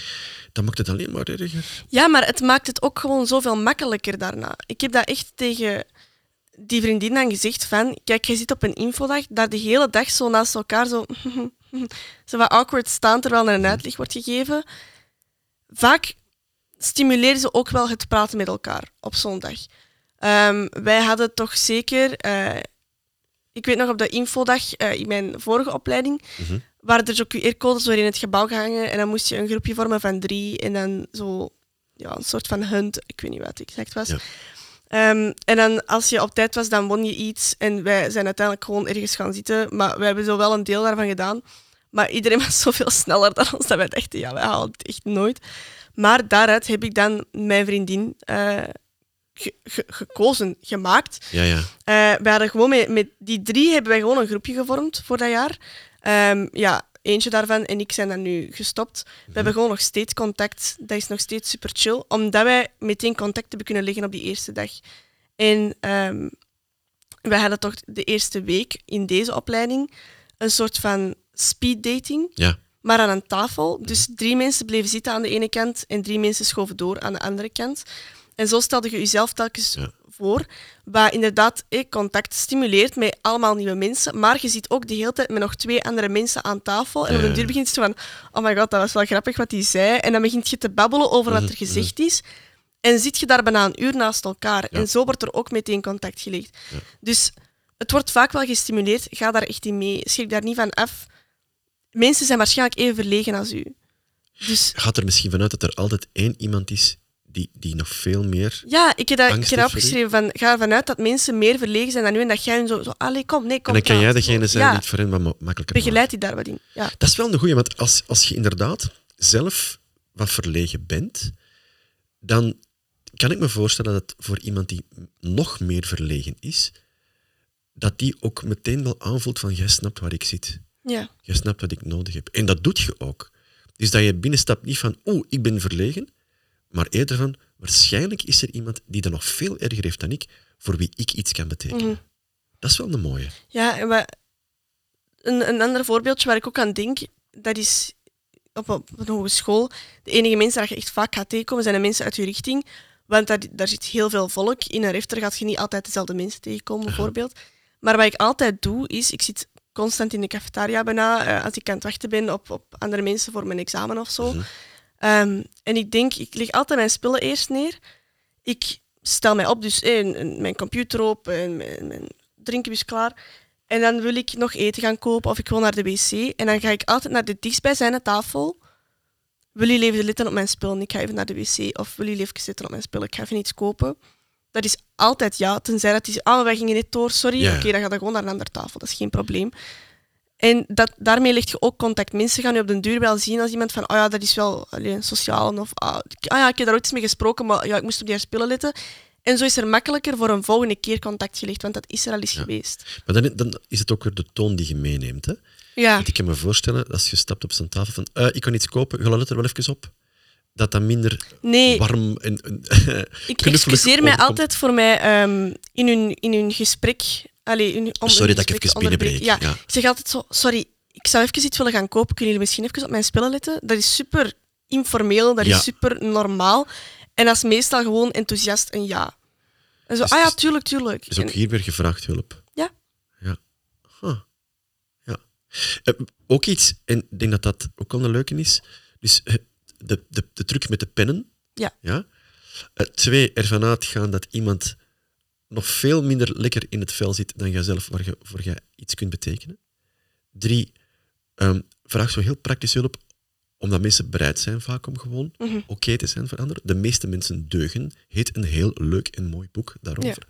Dan maakt het alleen maar erger. Ja, maar het maakt het ook gewoon zoveel makkelijker daarna. Ik heb dat echt tegen die vriendin dan gezegd van... Kijk, je zit op een infodag, daar de hele dag zo naast elkaar zo... zo wat awkward staan terwijl er een uitleg wordt gegeven. Vaak stimuleren ze ook wel het praten met elkaar op zo'n Ehm, wij hadden toch zeker... eh, ik weet nog op de infodag eh, in mijn vorige opleiding Mhm. waren er zo QR-codes door in het gebouw gehangen en dan moest je een groepje vormen van drie en dan zo ja, een soort van hunt, ik weet niet wat het exact was. Ja. Ehm, en dan als je op tijd was, dan won je iets en wij zijn uiteindelijk gewoon ergens gaan zitten, maar we hebben zo wel een deel daarvan gedaan. Maar iedereen was zoveel sneller dan ons dat wij dachten, ja, wij halen het echt nooit. Maar daaruit heb ik dan mijn vriendin eh, ge- ge- gekozen, gemaakt. Ja, ja. Eh, we hadden gewoon met, met die drie hebben wij gewoon een groepje gevormd voor dat jaar. Ehm, ja, eentje daarvan en ik zijn dan nu gestopt. We hebben gewoon nog steeds contact. Dat is nog steeds super chill, omdat wij meteen contact hebben kunnen leggen op die eerste dag. En ehm wij hadden toch de eerste week in deze opleiding een soort van speed dating, ja. maar aan een tafel. Dus drie mensen bleven zitten aan de ene kant en drie mensen schoven door aan de andere kant. En zo stelde je jezelf telkens Ja. voor, wat inderdaad eh, contact stimuleert met allemaal nieuwe mensen, maar je ziet ook de hele tijd met nog twee andere mensen aan tafel. En op een duur begint je van, oh my god, dat was wel grappig wat hij zei. En dan begint je te babbelen over wat er gezegd is. En zit je daar bijna een uur naast elkaar. En zo wordt er ook meteen contact gelegd. Dus het wordt vaak wel gestimuleerd. Ga daar echt in mee. Schrik daar niet van af. Mensen zijn waarschijnlijk even verlegen als u. Dus Gaat er misschien vanuit dat er altijd één iemand is die, die nog veel meer... ja, ik heb dat, ik heb dat opgeschreven. Van, ga ervan uit dat mensen meer verlegen zijn dan u en dat jij hun zo, zo allee, kom, nee, kom. en dan kan jij degene zijn ja, die het voor hen wat ma- makkelijker begeleid die daar wat in. Ja. Dat is wel een goeie, want als, als je inderdaad zelf wat verlegen bent, dan kan ik me voorstellen dat voor iemand die nog meer verlegen is, dat die ook meteen wel aanvoelt van jij snapt waar ik zit. Ja. Je snapt wat ik nodig heb. En dat doet je ook. Dus dat je binnenstapt niet van oeh, ik ben verlegen, maar eerder van waarschijnlijk is er iemand die dat nog veel erger heeft dan ik, voor wie ik iets kan betekenen. Mhm. Dat is wel een mooie. Ja, en wat, een, een ander voorbeeldje waar ik ook aan denk, dat is op, op een hogeschool. De enige mensen die je echt vaak gaat tegenkomen, zijn de mensen uit je richting. Want daar, daar zit heel veel volk. In een refter gaat je niet altijd dezelfde mensen tegenkomen, bijvoorbeeld. Maar wat ik altijd doe, is, ik zit constant in de cafetaria bijna, eh, als ik aan het wachten ben op, op andere mensen voor mijn examen of zo. Ehm, en ik denk, ik leg altijd mijn spullen eerst neer. Ik stel mij op, dus eh, een- een- mijn computer op, en mijn, mijn drinken is klaar. En dan wil ik nog eten gaan kopen of ik wil naar de wc. En dan ga ik altijd naar de dichtstbijzijnde tafel. Wil jullie even letten op mijn spullen? Ik ga even naar de wc. Of wil jullie even zitten op mijn spullen? Ik ga even iets kopen. Dat is altijd ja, tenzij dat is, ah, wij gingen niet door, sorry. Oké, dan ga je gewoon naar een andere tafel, dat is geen probleem. En dat, daarmee leg je ook contact. Mensen gaan je op den duur wel zien als iemand van, oh ja, dat is wel allee, sociaal. Of, ah, ah ja, ik heb daar ooit eens mee gesproken, maar ja, ik moest op die haar spullen letten. En zo is er makkelijker voor een volgende keer contact gelegd, want dat is er al eens geweest. Maar dan, dan is het ook weer de toon die je meeneemt. Hè? Ja, Want ik kan me voorstellen, als je stapt op zijn tafel van eh, ik kan iets kopen, ga let er wel even op. Dat dat minder nee, warm en... en ik excuseer mij altijd voor mij ehm, in, hun, in hun gesprek. Allee, in, om Sorry dat ik even binnenbreek, Ja, ja. Ik zeg altijd zo, sorry, ik zou even iets willen gaan kopen. Kunnen jullie misschien even op mijn spullen letten? Dat is super informeel, dat Ja. is super normaal. En dat is meestal gewoon enthousiast en ja. En zo, ah ja, tuurlijk, tuurlijk. is ook hier weer gevraagd hulp. Ja. Ja. Huh. ja. Eh, ook iets, en ik denk dat dat ook wel een leuke is, dus eh, de, de, de truc met de pennen. Ja. ja? Eh, twee, ervan uitgaan dat iemand nog veel minder lekker in het vel zit dan jijzelf, waar je, voor je iets kunt betekenen. Drie, ehm, vraag zo heel praktisch hulp, omdat mensen bereid zijn vaak om gewoon Mhm. oké te zijn voor anderen. De meeste mensen deugen, heet een heel leuk en mooi boek daarover.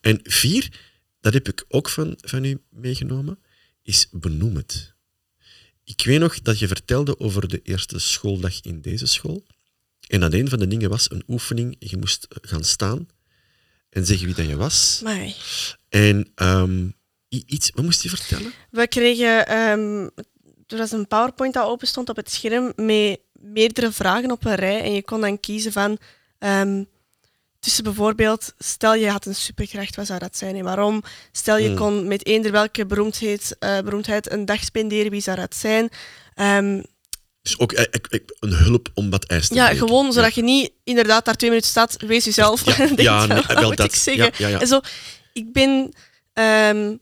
En vier, dat heb ik ook van, van u meegenomen, is benoem het. Ik weet nog dat je vertelde over de eerste schooldag in deze school. En dat een van de dingen was een oefening. Je moest eh, gaan staan en zeggen wie dat je was. Amai. En ehm, iets, wat moest je vertellen? We kregen... ehm, er was een PowerPoint dat open stond op het scherm met meerdere vragen op een rij. En je kon dan kiezen van... ehm, tussen bijvoorbeeld, stel je had een superkracht, wat zou dat zijn en waarom? Stel je Hmm. kon met eender welke beroemdheid, eh, beroemdheid een dag spenderen, wie zou dat zijn? Dus ook eh, ik- ik- een hulp om wat ijs te ja, breken. gewoon zodat je niet inderdaad daar twee minuten staat, wees jezelf. Ja, ja, nee, wel moet dat. ik zeggen? Ja, ja, ja. En zo, ik ben ehm,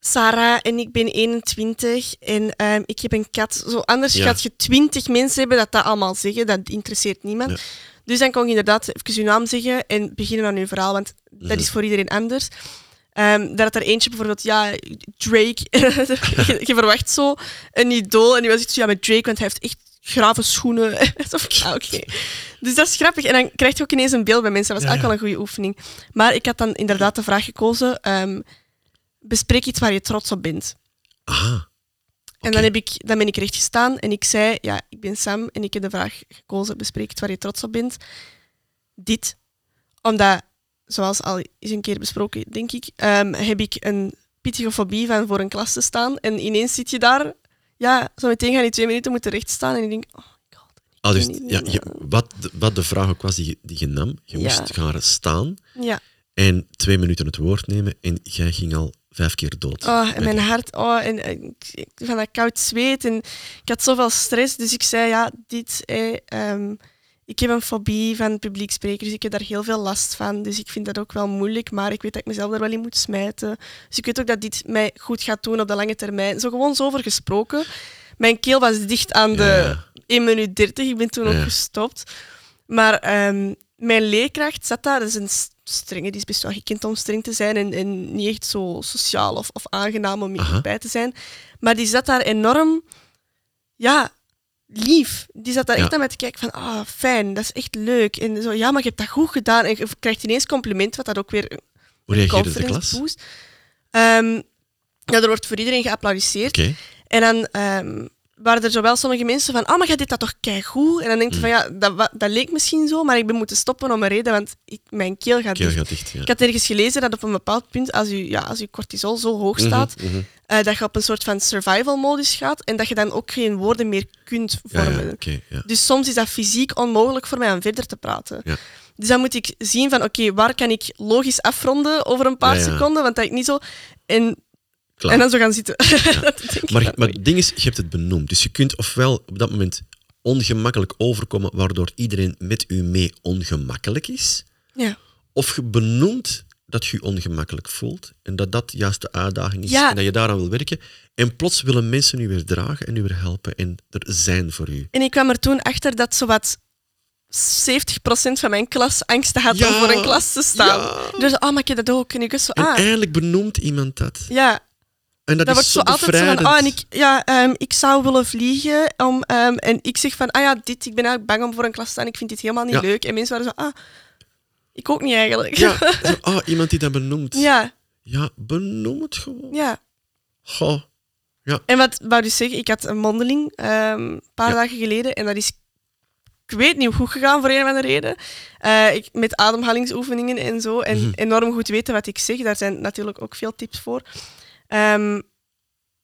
Sarah en ik ben 21 en ehm, ik heb een kat. Zo, anders gaat je twintig mensen hebben dat dat allemaal zeggen, dat interesseert niemand. Dus dan kon je inderdaad even je naam zeggen en beginnen aan je verhaal, want dat Mhm. is voor iedereen anders. Ehm dat er eentje bijvoorbeeld, ja, Drake, je, je verwacht zo een idool en die was iets zo, ja, met Drake, want hij heeft echt grave schoenen. Van, ah, oké. Dus dat is grappig. En dan krijg je ook ineens een beeld bij mensen. Dat was Ja, ook wel een goede oefening. Maar ik had dan inderdaad de vraag gekozen, ehm, bespreek iets waar je trots op bent. Aha. En dan, heb ik, dan ben ik recht gestaan en ik zei, ja, ik ben Sam en ik heb de vraag gekozen, bespreek iets waar je trots op bent. Dit. Omdat, zoals al is een keer besproken, denk ik, ehm, heb ik een pittige fobie van voor een klas te staan. En ineens zit je daar, ja, zo meteen gaan die twee minuten moeten recht staan en ik denk, oh my god. Ah, dus, niet, ja, je, wat, de- wat de vraag ook was die, je- die je nam, je Ja. moest gaan staan Ja, en twee minuten het woord nemen en jij ging al vijf keer dood. oh, en mijn hart, oh, en eh, van dat koud zweet. En ik had zoveel stress, dus ik zei, ja, dit, eh, ehm, ik heb een fobie van publieksprekers, ik heb daar heel veel last van, dus ik vind dat ook wel moeilijk, maar ik weet dat ik mezelf er wel in moet smijten. Dus ik weet ook dat dit mij goed gaat doen op de lange termijn. Zo gewoon zo over gesproken. Mijn keel was dicht aan de Ja. 1 minuut 30, ik ben toen Ja. ook gestopt. Maar ehm, mijn leerkracht zat daar, dat is een strenge, die is best wel gekend om streng te zijn en, en niet echt zo sociaal of, of aangenaam om bij te zijn. Maar die zat daar enorm, ja, lief. Die zat daar Ja. echt aan mij te kijken van, ah, fijn, dat is echt leuk. En zo, ja, maar je hebt dat goed gedaan. En je krijgt ineens compliment, wat dat ook weer Hoe reageerde de klas? boost. Ehm, ja, er wordt voor iedereen geapplaudisseerd. En dan ehm, waren er zowel sommige mensen van, oh, maar jij deed dat toch keigoed? En dan denk je van, ja, dat, dat leek misschien zo, maar ik ben moeten stoppen om een reden, want ik, mijn keel gaat Keel dicht. gaat dicht, ja. Ik had ergens gelezen dat op een bepaald punt, als je, ja, als je cortisol zo hoog Mhm, staat, mhm. Eh, dat je op een soort van survival-modus gaat en dat je dan ook geen woorden meer kunt vormen. ja, ja. Dus soms is dat fysiek onmogelijk voor mij om verder te praten. Ja. Dus dan moet ik zien van, oké, waar kan ik logisch afronden over een paar seconden, want dat ik niet zo... En, Klaar. en dan zo gaan zitten. Maar, maar het ding is, je hebt het benoemd. Dus je kunt ofwel op dat moment ongemakkelijk overkomen, waardoor iedereen met u mee ongemakkelijk is. Ja. Of je benoemt dat je je ongemakkelijk voelt en dat dat juist de uitdaging is Ja. en dat je daaraan wil werken. En plots willen mensen u weer dragen en u weer helpen en er zijn voor u. En ik kwam er toen achter dat zowat 70% van mijn klas angsten had om voor een klas te staan. ja. Dus, oh, maar ik heb dat ook. En ik was zo, En ah, benoemt iemand dat. ja. En dat, Dat wordt zo zo altijd zo van, oh, en ik, ja, ehm, ik zou willen vliegen. Om, ehm, en ik zeg van, ah ja, dit, ik ben eigenlijk bang om voor een klas te staan. Ik vind dit helemaal niet Ja. leuk. En mensen waren zo, ah, ik ook niet eigenlijk. Ja, zo, ah, iemand die dat benoemt. ja, Ja, benoem het gewoon. ja. Goh. En wat wou dus zeggen, ik had een mondeling ehm, een paar Ja. dagen geleden en dat is, ik weet niet hoe goed gegaan voor een of andere reden. Eh, ik, met ademhalingsoefeningen en zo. En Mhm. enorm goed weten wat ik zeg. Daar zijn natuurlijk ook veel tips voor. Ehm,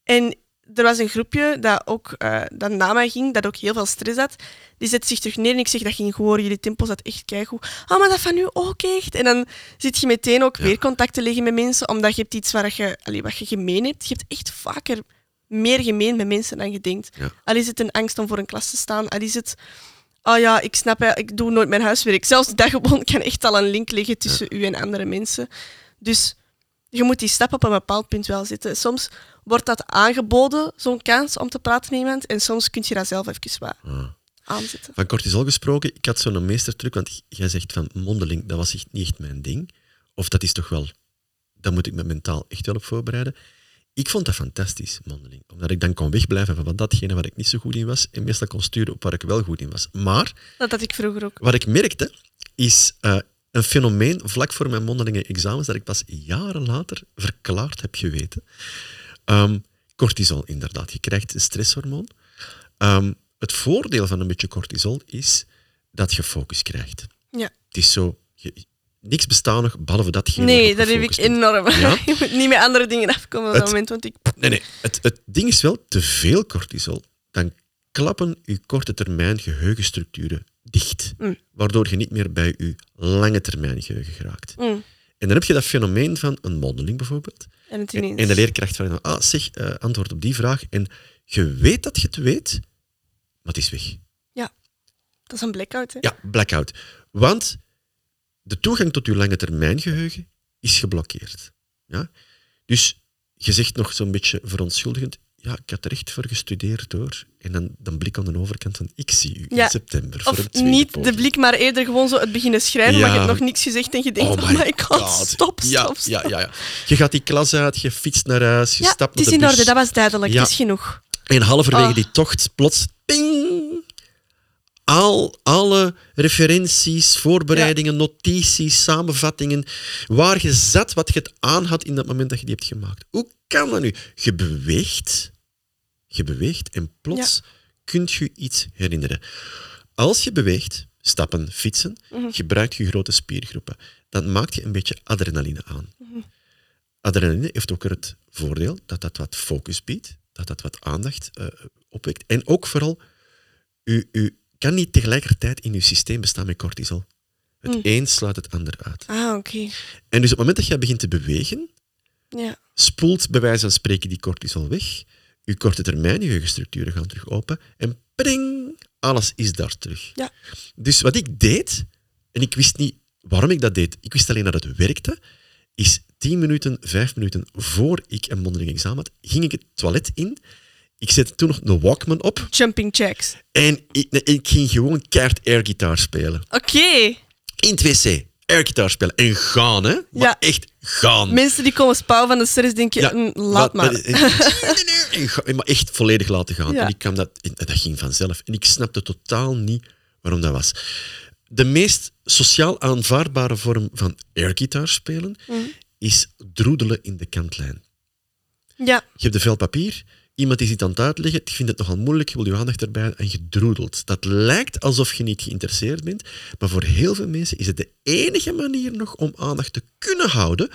en er was een groepje dat ook eh, dat na mij ging, dat ook heel veel stress had. Die zet zich terug neer en ik zeg, dat ging goed hoor, jullie tempo zat echt keigoed. Oh, maar dat van u ook echt. En dan zit je meteen ook Ja. weer contact te leggen met mensen, omdat je hebt iets waar je, allee, wat je gemeen hebt. Je hebt echt vaker meer gemeen met mensen dan je denkt. Ja. Al is het een angst om voor een klas te staan, al is het... Oh ja, ik snap, ik doe nooit mijn huiswerk. Zelfs dat gewoon kan echt al een link leggen tussen u en andere mensen. Dus je moet die stap op een bepaald punt wel zetten. Soms wordt dat aangeboden, zo'n kans om te praten met iemand. En soms kun je dat zelf even wat Ah. aanzetten. Van cortisol gesproken, ik had zo'n meestertruc, want jij zegt van mondeling, dat was echt niet echt mijn ding. Of dat is toch wel, daar moet ik me mentaal echt wel op voorbereiden. Ik vond dat fantastisch, mondeling. Omdat ik dan kon wegblijven van datgene waar ik niet zo goed in was en meestal kon sturen op waar ik wel goed in was. Maar Dat had ik vroeger ook. wat ik merkte, is eh, een fenomeen vlak voor mijn mondelinge examens dat ik pas jaren later verklaard heb geweten. Ehm, cortisol, inderdaad. Je krijgt een stresshormoon. Ehm, het voordeel van een beetje cortisol is dat je focus krijgt. Ja. Het is zo... je- niks bestaat nog, behalve datgene Nee, dat heb ik enorm. Ja? je moet niet met andere dingen afkomen op dat moment, want ik... Nee, nee. Het, het ding is wel, te veel cortisol, dan klappen je korte termijn geheugenstructuren dicht. Mm. Waardoor je niet meer bij je lange termijn geheugen geraakt. Mm. En dan heb je dat fenomeen van een mondeling bijvoorbeeld. En het En, ineens... en de leerkracht dan, ah, zeg, eh, antwoord op die vraag. En je weet dat je het weet, maar het is weg. Dat is een blackout, hè? Ja, blackout. Want de toegang tot je lange termijn geheugen is geblokkeerd. Ja? Dus je zegt nog zo'n beetje verontschuldigend, ja, ik had er echt voor gestudeerd hoor. En dan, dan blik aan de overkant van, ik zie u Ja. in september voor Of niet poging. de blik, maar eerder gewoon zo het beginnen schrijven, maar je hebt nog niks gezegd en je denkt, oh my god, stop, stop, stop. Ja, ja, ja. Je gaat die klas uit, je fietst naar huis, je stapt het naar is de in bus. orde, dat was duidelijk, het is genoeg. En halverwege Oh. die tocht plots, ping, al, alle referenties, voorbereidingen, notities, samenvattingen, waar je zat, wat je het aan had in dat moment dat je die hebt gemaakt. Hoe kan dat nu? Je beweegt, je beweegt en plots kunt je iets herinneren. Als je beweegt, stappen, fietsen, Mhm. gebruik je grote spiergroepen. Dan maakt je een beetje adrenaline aan. Adrenaline heeft ook het voordeel dat dat wat focus biedt, dat dat wat aandacht eh, opwekt. En ook vooral, u, u kan niet tegelijkertijd in uw systeem bestaan met cortisol. Het Mm. een sluit het ander uit. Ah, oké. En dus op het moment dat jij begint te bewegen, Ja. spoelt bij wijze van spreken die cortisol weg. Uw korte termijn geheugenstructuren gaan terug open. En pring, alles is daar terug. Ja. Dus wat ik deed, en ik wist niet waarom ik dat deed, ik wist alleen dat het werkte, is 10 minuten, 5 minuten voor ik een mondeling examen had, ging ik het toilet in. Ik zette toen nog een Walkman op Jumping jacks. en ik, ik ging gewoon keihard airgitaar spelen. Oké. In het wc, airgitaar spelen. En gaan, hè? Maar Ja. echt gaan. Mensen die komen spouwen van de stress denken, mm, laat maar. en ga- maar echt volledig laten gaan. Ja. En ik kwam dat, en dat ging vanzelf. En ik snapte totaal niet waarom dat was. De meest sociaal aanvaardbare vorm van airgitaar spelen Mhm. is droedelen in de kantlijn. Ja, Je hebt een vel papier, iemand is iets aan het uitleggen, je vindt het nogal moeilijk, je wil je aandacht erbij en je droedelt. Dat lijkt alsof je niet geïnteresseerd bent, maar voor heel veel mensen is het de enige manier nog om aandacht te kunnen houden,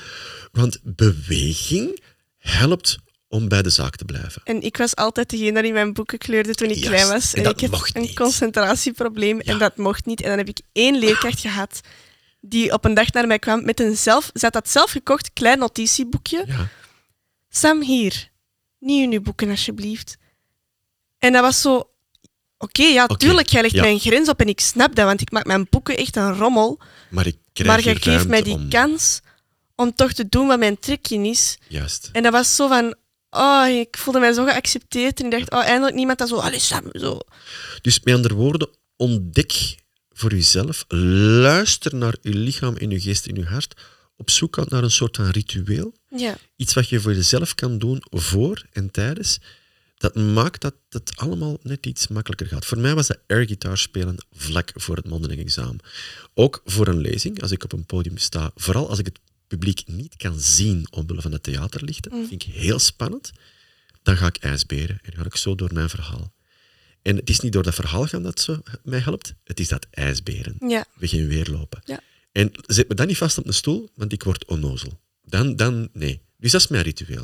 want beweging helpt om bij de zaak te blijven. en ik was altijd degene die mijn boeken kleurde toen ik klein was. en ik had een niet. concentratieprobleem Ja. en dat mocht niet. En dan heb ik één leerkracht gehad die op een dag naar mij kwam met een zelf... Ze had dat zelf gekocht, klein notitieboekje. Ja. Sam, hier. Niet in uw boeken, alsjeblieft. En dat was zo... Oké, ja, tuurlijk, jij legt ja. mijn grens op en ik snap dat, want ik maak mijn boeken echt een rommel. Maar ik krijg Maar jij geeft mij die om- kans om toch te doen wat mijn trekje is. Juist. En dat was zo van, oh, ik voelde mij zo geaccepteerd en ik dacht, oh, eindelijk niemand dat zo, allee Sam, zo. Dus met andere woorden, ontdek voor jezelf, luister naar je lichaam en je geest en je hart, op zoek naar een soort van ritueel. Ja, Iets wat je voor jezelf kan doen voor en tijdens. Dat maakt dat het allemaal net iets makkelijker gaat. Voor mij was dat airgitaar spelen vlak voor het mondeling examen. Ook voor een lezing, als ik op een podium sta, vooral als ik het publiek niet kan zien omwille van de theaterlichten, vind ik heel spannend. Dan ga ik ijsberen en ga ik zo door mijn verhaal. En het is niet door dat verhaal gaan dat zo mij helpt, het is dat ijsberen. ja, We gaan weer lopen. Ja. En zet me dan niet vast op een stoel, want ik word onnozel. Dan, dan nee. Dus dat is mijn ritueel.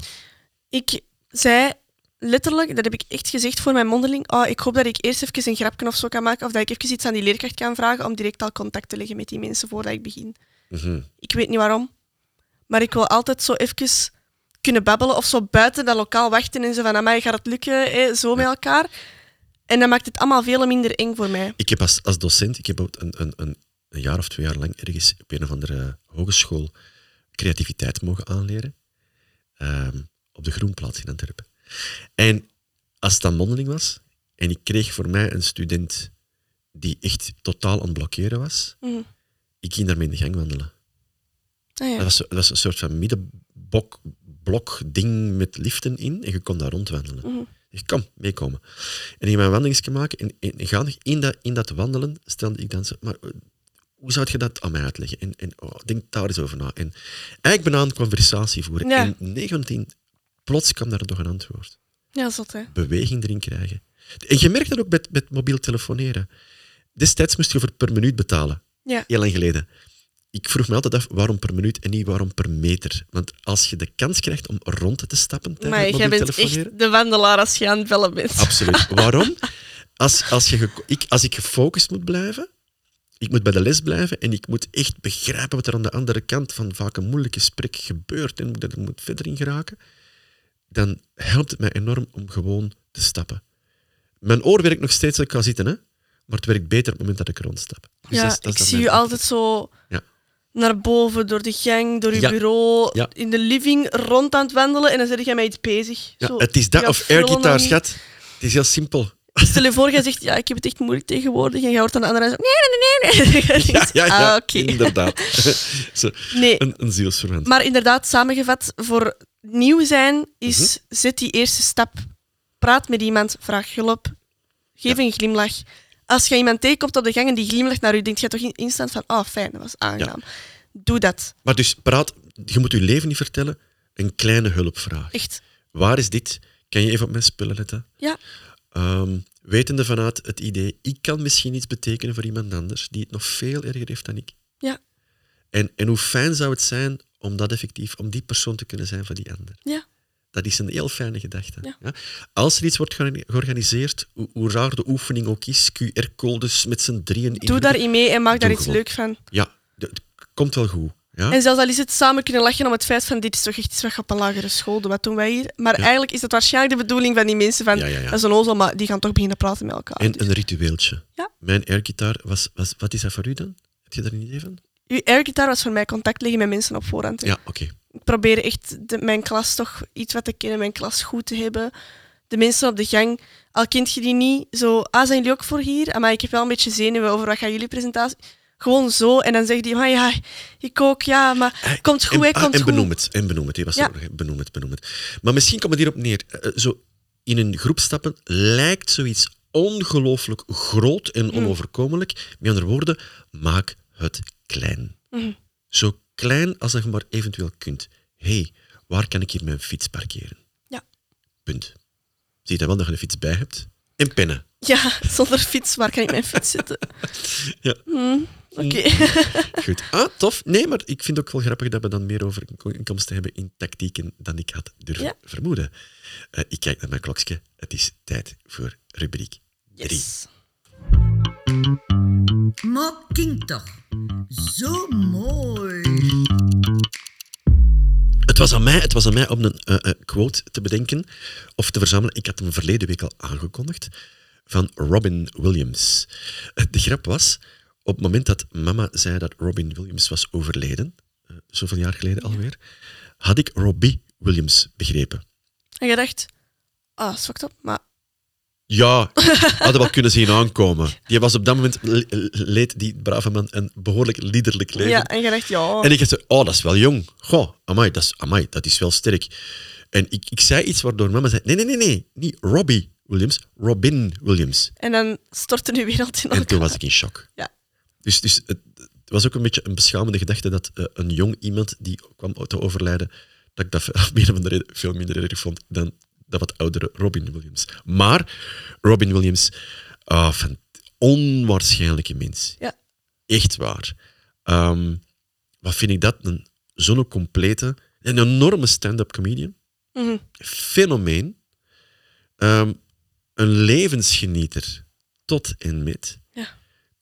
Ik zei letterlijk, dat heb ik echt gezegd voor mijn mondeling, oh, ik hoop dat ik eerst even een grapje of zo kan maken, of dat ik even iets aan die leerkracht kan vragen om direct al contact te leggen met die mensen voordat ik begin. Mhm. Ik weet niet waarom, maar ik wil altijd zo even kunnen babbelen of zo buiten dat lokaal wachten en zo van, amai, gaat het lukken, hè, zo met elkaar. En dan maakt het allemaal veel minder eng voor mij. Ik heb als, als docent, ik heb ook een, een, een, een jaar of twee jaar lang ergens op een of andere hogeschool creativiteit mogen aanleren. Ehm, op de Groenplaats in Antwerpen. En als het dan mondeling was, en ik kreeg voor mij een student die echt totaal aan het blokkeren was, Mhm. ik ging daarmee in de gang wandelen. Ah, ja. Dat, was, dat was een soort van middenblok blok ding met liften in en je kon daar rondwandelen. Mhm. Ik kom, meekomen. En ik mijn wandelingske maken en, en, in dat, in dat wandelen stelde ik dan zo, maar hoe zou je dat aan mij uitleggen? En, en oh, denk daar eens over na. En eigenlijk bijna een conversatie voeren. Ja. En 19, plots kwam daar nog een antwoord. ja, zot hè. Beweging erin krijgen. En je merkt dat ook met, met mobiel telefoneren. Destijds moest je voor per minuut betalen. Ja. Heel lang geleden. Ik vroeg me altijd af waarom per minuut en niet waarom per meter. Want als je de kans krijgt om rond te stappen tijdens Maar mobiel bent telefoneren... echt de wandelaar als je aan het bellen bent. Absoluut. Waarom? Als, als, je, ik, als ik gefocust moet blijven, ik moet bij de les blijven en ik moet echt begrijpen wat er aan de andere kant van vaak een moeilijk gesprek gebeurt en ik er moet verder in geraken, dan helpt het mij enorm om gewoon te stappen. Mijn oor werkt nog steeds als ik ga zitten, hè? maar het werkt beter op het moment dat ik rondstap. Dus ja, dat is- dat ik zie u altijd zo Ja. naar boven, door de gang, door uw Ja. bureau, Ja. in de living, rond aan het wandelen en dan zit jij met iets bezig. Ja, Zo, het is dat of airgitaar, schat. Het is heel simpel. Stel je voor, jij zegt, ja, ik heb het echt moeilijk tegenwoordig. En jij hoort aan de andere zo, nee, nee, nee, nee. Ja, ja, ja Ah, inderdaad. Zo, Nee, een, een zielsverwant. maar inderdaad, samengevat, voor nieuw zijn is, Mhm. zet die eerste stap. Praat met iemand, vraag hulp, geef een glimlach. Als je iemand tegenkomt op de gang en die glimlacht naar u, denkt je toch in- instant van, oh fijn, dat was aangenaam. Doe dat, Maar dus praat, je moet je leven niet vertellen, een kleine hulpvraag. echt. Waar is dit? Kan je even op mijn spullen letten? Ja, Ehm, wetende vanuit het idee, ik kan misschien iets betekenen voor iemand anders die het nog veel erger heeft dan ik. ja, En, en hoe fijn zou het zijn om dat effectief, om die persoon te kunnen zijn voor die ander. ja. Dat is een heel fijne gedachte. Ja. Ja? Als er iets wordt georga- georganiseerd, hoe, hoe raar de oefening ook is, QR-codes met z'n drieën in. Doe daarin mee en maak daar iets gewoon. leuk van. Ja, het komt wel goed. Ja? En zelfs al is het samen kunnen lachen om het feit van dit is toch echt iets wat je op een lagere school doet, wat doen wij hier? Maar eigenlijk is dat waarschijnlijk de bedoeling van die mensen van, dat is een ozel, maar die gaan toch beginnen praten met elkaar. En een ritueeltje. Ja. Mijn airgitaar was, was... Wat is dat voor u dan? Heb je daar een idee van? Uw airgitaar was voor mij contact leggen met mensen op voorhand. hè. Ja, oké. Ik probeer echt de- mijn klas toch iets wat te kennen, mijn klas goed te hebben. De mensen op de gang, al kent je die niet, zo, ah, zijn jullie ook voor hier? Maar ik heb wel een beetje zenuwen over wat gaan jullie presentatie... Gewoon zo, en dan zeg die, maar ja, ik ook, ja, maar komt goed, en, ah, komt en goed. benoem het. En benoem het. Was Ja. er benoem het, benoem het. Maar misschien komt het hierop neer. Eh, zo in een groep stappen lijkt zoiets ongelooflijk groot en Mhm. onoverkomelijk. Met andere woorden, maak het klein. Mhm. Zo klein als dat je maar eventueel kunt. hey, waar kan ik hier mijn fiets parkeren? Ja. Punt. Zie je dan wel dat je een fiets bij hebt? En pennen. Ja, zonder fiets, waar kan ik mijn fiets zetten? Ja. Hmm, Oké. Goed. Ah, tof. Nee, maar ik vind het ook wel grappig dat we dan meer over inkomsten hebben in tactieken dan ik had durven Ja. vermoeden. Eh, ik kijk naar mijn klokje. Het is tijd voor rubriek 3. Yes. Maar kind toch. Zo mooi. Het was aan mij, het was aan mij om een eh, eh, quote te bedenken of te verzamelen. Ik had hem verleden week al aangekondigd van Robin Williams. De grap was, op het moment dat mama zei dat Robin Williams was overleden, eh, zoveel jaar geleden alweer, had ik Robbie Williams begrepen. En je dacht, ah, oh, fucked up, maar... Ja, hadden wel kunnen zien aankomen. Die was op dat moment, le- leed die brave man een behoorlijk liederlijk leven. Ja, en je dacht, ja... En ik dacht, oh, dat is wel jong. Goh, amai, dat is, amai, dat is wel sterk. En ik, ik zei iets waardoor mama zei, nee, nee, nee, nee, niet Robbie Williams, Robin Williams. En dan stortte uw wereld in elkaar. En toen was ik in shock. Ja. Dus, dus het, het was ook een beetje een beschamende gedachte dat eh, een jong iemand die kwam te overlijden, dat ik dat veel, meer van de reden, veel minder erg vond dan dat wat oudere Robin Williams. Maar Robin Williams, ah, onwaarschijnlijke mens. Ja. Echt waar. Ehm, wat vind ik dat? Een, zo'n complete, een enorme stand-up comedian. Mhm. Fenomeen. Ehm, een levensgenieter tot en met.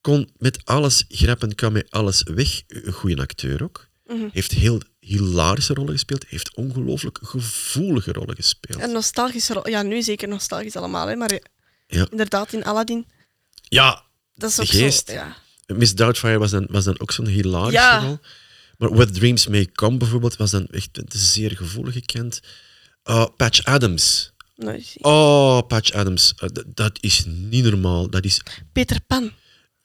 Kon met alles grappen, kan met alles weg. Een goede acteur ook. Mhm. Heeft heel hilarische rollen gespeeld. Heeft ongelooflijk gevoelige rollen gespeeld. En nostalgische. Ja, nu zeker nostalgisch allemaal, hè, maar eh, Ja. inderdaad, in Aladdin, Ja, dat is ook geest. zo... Ja. Miss Doubtfire was dan, was dan ook zo'n hilarische Ja. rol. Maar Where Dreams May Come bijvoorbeeld was dan echt een zeer gevoelige kent. Uh, Patch Adams. Oh, Patch Adams. Uh, d- dat is niet normaal. Dat is, Peter Pan, eh,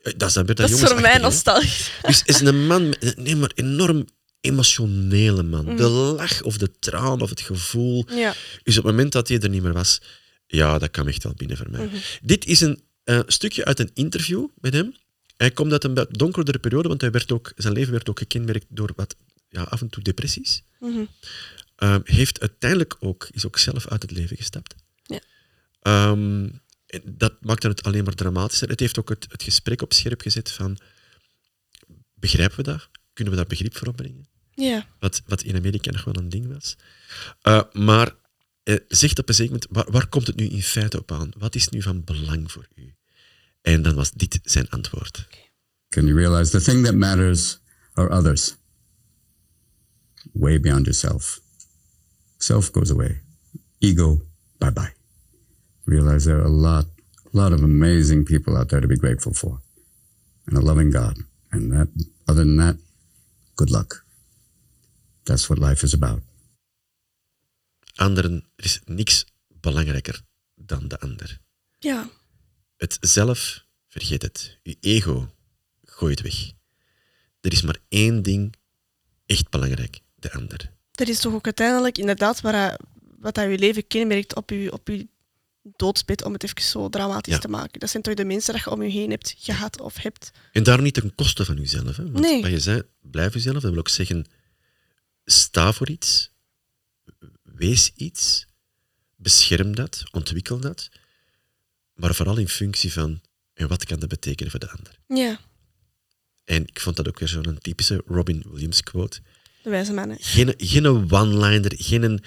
dat is, dan weer dat dat is voor mij nostalgisch. Dus is een man, nee, maar enorm emotionele man. Mhm. De lach of de traan of het gevoel. Ja. Dus op het moment dat hij er niet meer was, ja, dat kwam echt wel binnen voor mij. Mhm. Dit is een eh, stukje uit een interview met hem. Hij komt uit een donkerdere periode, want hij werd ook, zijn leven werd ook gekenmerkt door wat ja, af en toe depressies. Mhm. Ehm, heeft uiteindelijk ook, is ook zelf uit het leven gestapt. Ja. Ehm, dat maakte het alleen maar dramatischer. Het heeft ook het, het gesprek op scherp gezet van, begrijpen we dat? Kunnen we daar begrip voor opbrengen? Ja. Wat, wat in Amerika nog wel een ding was. Eh, maar eh, zegt op een zeker moment, waar, waar komt het nu in feite op aan? Wat is nu van belang voor u? En dan was dit zijn antwoord. Can you realize the thing that matters are others? Way beyond yourself. Self goes away. Ego, bye bye. Realize there are a lot, lot of amazing people out there to be grateful for. And a loving God. And that, other than that, good luck. That's what life is about. Anderen, er is niks belangrijker dan de ander. Ja. Het zelf, vergeet het. Uw ego, gooi het weg. Er is maar één ding echt belangrijk, de ander. Dat is toch ook uiteindelijk inderdaad waar wat je leven kenmerkt op je, op je doodsbed, om het even zo dramatisch Ja. te maken. Dat zijn toch de mensen dat je om je heen hebt gehad of hebt. En daarom niet ten koste van uzelf. Hè? Want Nee. wat je zei, blijf uzelf. Dat wil ook zeggen, sta voor iets, wees iets, bescherm dat, ontwikkel dat. Maar vooral in functie van, en wat kan dat betekenen voor de ander? Ja, En ik vond dat ook weer zo'n typische Robin Williams quote. de wijze mannen. Geen, geen one-liner, geen...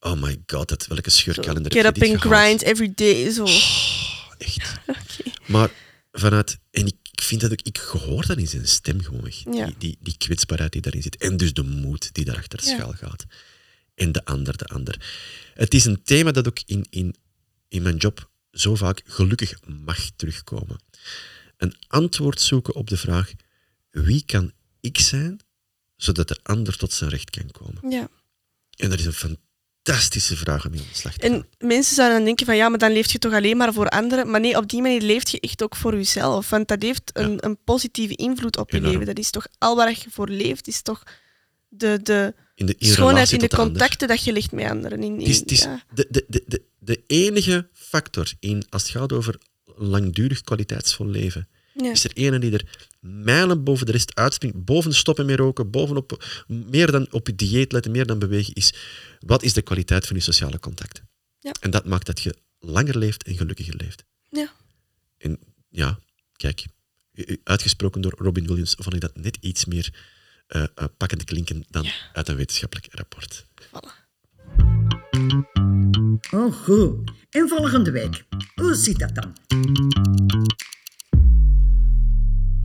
Oh my god, dat, welke scheurkalender Get heb up je and gehaald? grind every day. Zo. Echt. Oké. Maar vanuit... En ik, ik vind dat ook... Ik hoor dat in zijn stem gewoon. Ja. Die, die, die kwetsbaarheid die daarin zit. En dus de moed die daarachter Ja. schuil gaat. En de ander, de ander. Het is een thema dat ook in, in, in mijn job zo vaak gelukkig mag terugkomen. Een antwoord zoeken op de vraag... Wie kan ik zijn, zodat de ander tot zijn recht kan komen? Ja. En dat is een fantastische vraag om in de slag te gaan. En mensen zouden dan denken van ja, maar dan leef je toch alleen maar voor anderen. Maar nee, op die manier leef je echt ook voor jezelf. Want dat heeft een, een positieve invloed op je leven. Dat is toch al waar je voor leeft, is toch de, de In de, in schoonheid in de contacten dat je legt met anderen. In, is, ja. de, de, de, de, de enige factor in, als het gaat over langdurig kwaliteitsvol leven, Ja. is er ene die er mijlen boven de rest uitspringt, boven stoppen met roken, bovenop meer dan op je dieet letten, meer dan bewegen, is wat is de kwaliteit van je sociale contacten? Ja. En dat maakt dat je langer leeft en gelukkiger leeft. Ja. En ja, kijk, uitgesproken door Robin Williams vond ik dat net iets meer eh, eh, pakkend klinken dan uit een wetenschappelijk rapport. Voilà. Oh, goed. En volgende week. Hoe zit dat dan?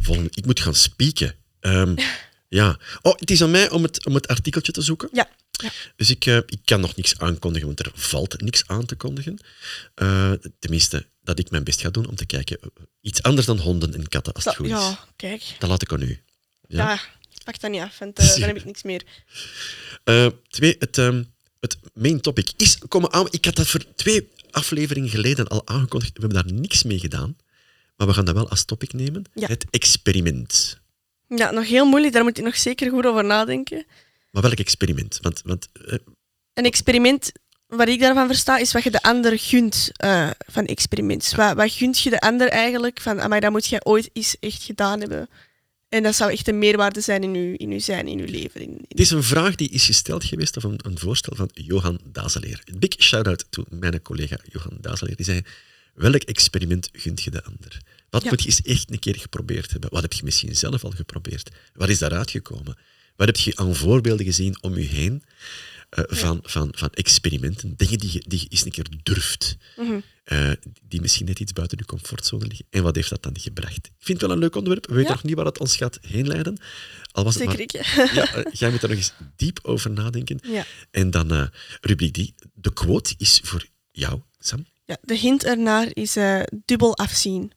Volgende, ik moet gaan spieken. Ehm, ja. Oh, het is aan mij om het, om het artikeltje te zoeken. Ja. ja. Dus ik, eh, ik kan nog niks aankondigen, want er valt niks aan te kondigen. Eh, tenminste, dat ik mijn best ga doen om te kijken. eh, Iets anders dan honden en katten, als het Dat- goed is. ja, kijk. Dat laat ik aan u. Ja? Ja. Pak dat niet af, want uh, dan heb ik niks meer. Twee, het, um, het main topic is komen aan. Ik had dat voor twee afleveringen geleden al aangekondigd. We hebben daar niks mee gedaan. Maar we gaan dat wel als topic nemen. Ja. Het experiment. Ja, nog heel moeilijk. Daar moet ik nog zeker goed over nadenken. Maar welk experiment? Want, want, uh... Een experiment, wat ik daarvan versta, is wat je de ander gunt uh, van experiments. Ja. Wat, wat gunt je de ander eigenlijk van, maar dat moet je ooit eens echt gedaan hebben. En dat zou echt een meerwaarde zijn in uw, in uw zijn, in uw leven. In, in... Het is een vraag die is gesteld geweest, of een, een voorstel van Johan Dazeleer. Een big shout-out to mijn collega Johan Dazeleer. Die zei, welk experiment gunt je de ander? Wat ja. moet je eens echt een keer geprobeerd hebben? Wat heb je misschien zelf al geprobeerd? Wat is daaruit gekomen? Wat heb je aan voorbeelden gezien om je heen uh, van, ja. van, van experimenten? Dingen die je, die je eens een keer durft. Mm -hmm. uh, die misschien net iets buiten je comfortzone liggen. En wat heeft dat dan gebracht? Ik vind het wel een leuk onderwerp. We weten nog niet waar het ons gaat heen leiden. Al was het Zeker maar... ik. Ja. Uh, jij moet er nog eens diep over nadenken. Ja. En dan rubriek die. De quote is voor jou, Sam. Ja, de hint ernaar is eh, dubbel afzien.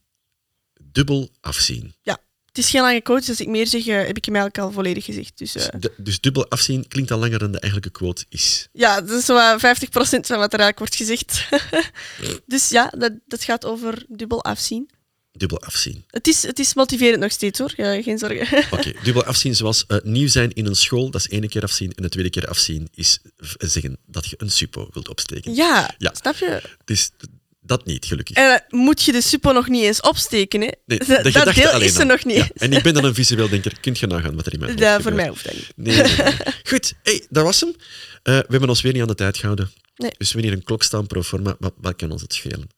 Dubbel afzien. Ja, het is geen lange quote, dus als ik meer zeg, eh, heb ik hem eigenlijk al volledig gezegd. Dus, eh, De- dus dubbel afzien klinkt al langer dan de eigenlijke quote is. ja, dat is zo eh, 50% van wat er eigenlijk wordt gezegd. dus ja, dat, dat gaat over dubbel afzien. Dubbel afzien. Het is, het is motiverend nog steeds hoor, ja, geen zorgen. Oké, dubbel afzien zoals eh, nieuw zijn in een school, dat is ene keer afzien. En de tweede keer afzien is zeggen dat je een suppo wilt opsteken. ja, Ja. snap je? Dus dat niet, gelukkig. En eh, moet je de suppo nog niet eens opsteken, hè? Nee, dat de dat gedachte deel alleen is er nog niet. Ja, en ik ben dan een visueel denker. Kunt je nagaan wat er in mijn hoofd Dat, voor mij hoeft dat niet. Nee, nee, nee. Goed, hey, dat was hem. Eh, we hebben ons weer niet aan de tijd gehouden. Nee. Dus wanneer een klok staan pro forma, wat, wat kan ons het schelen?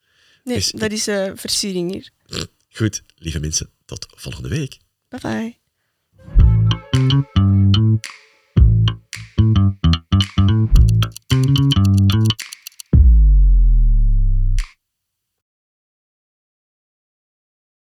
Nee, dus dat is uh, versiering hier. Goed, lieve mensen, tot volgende week. Bye bye.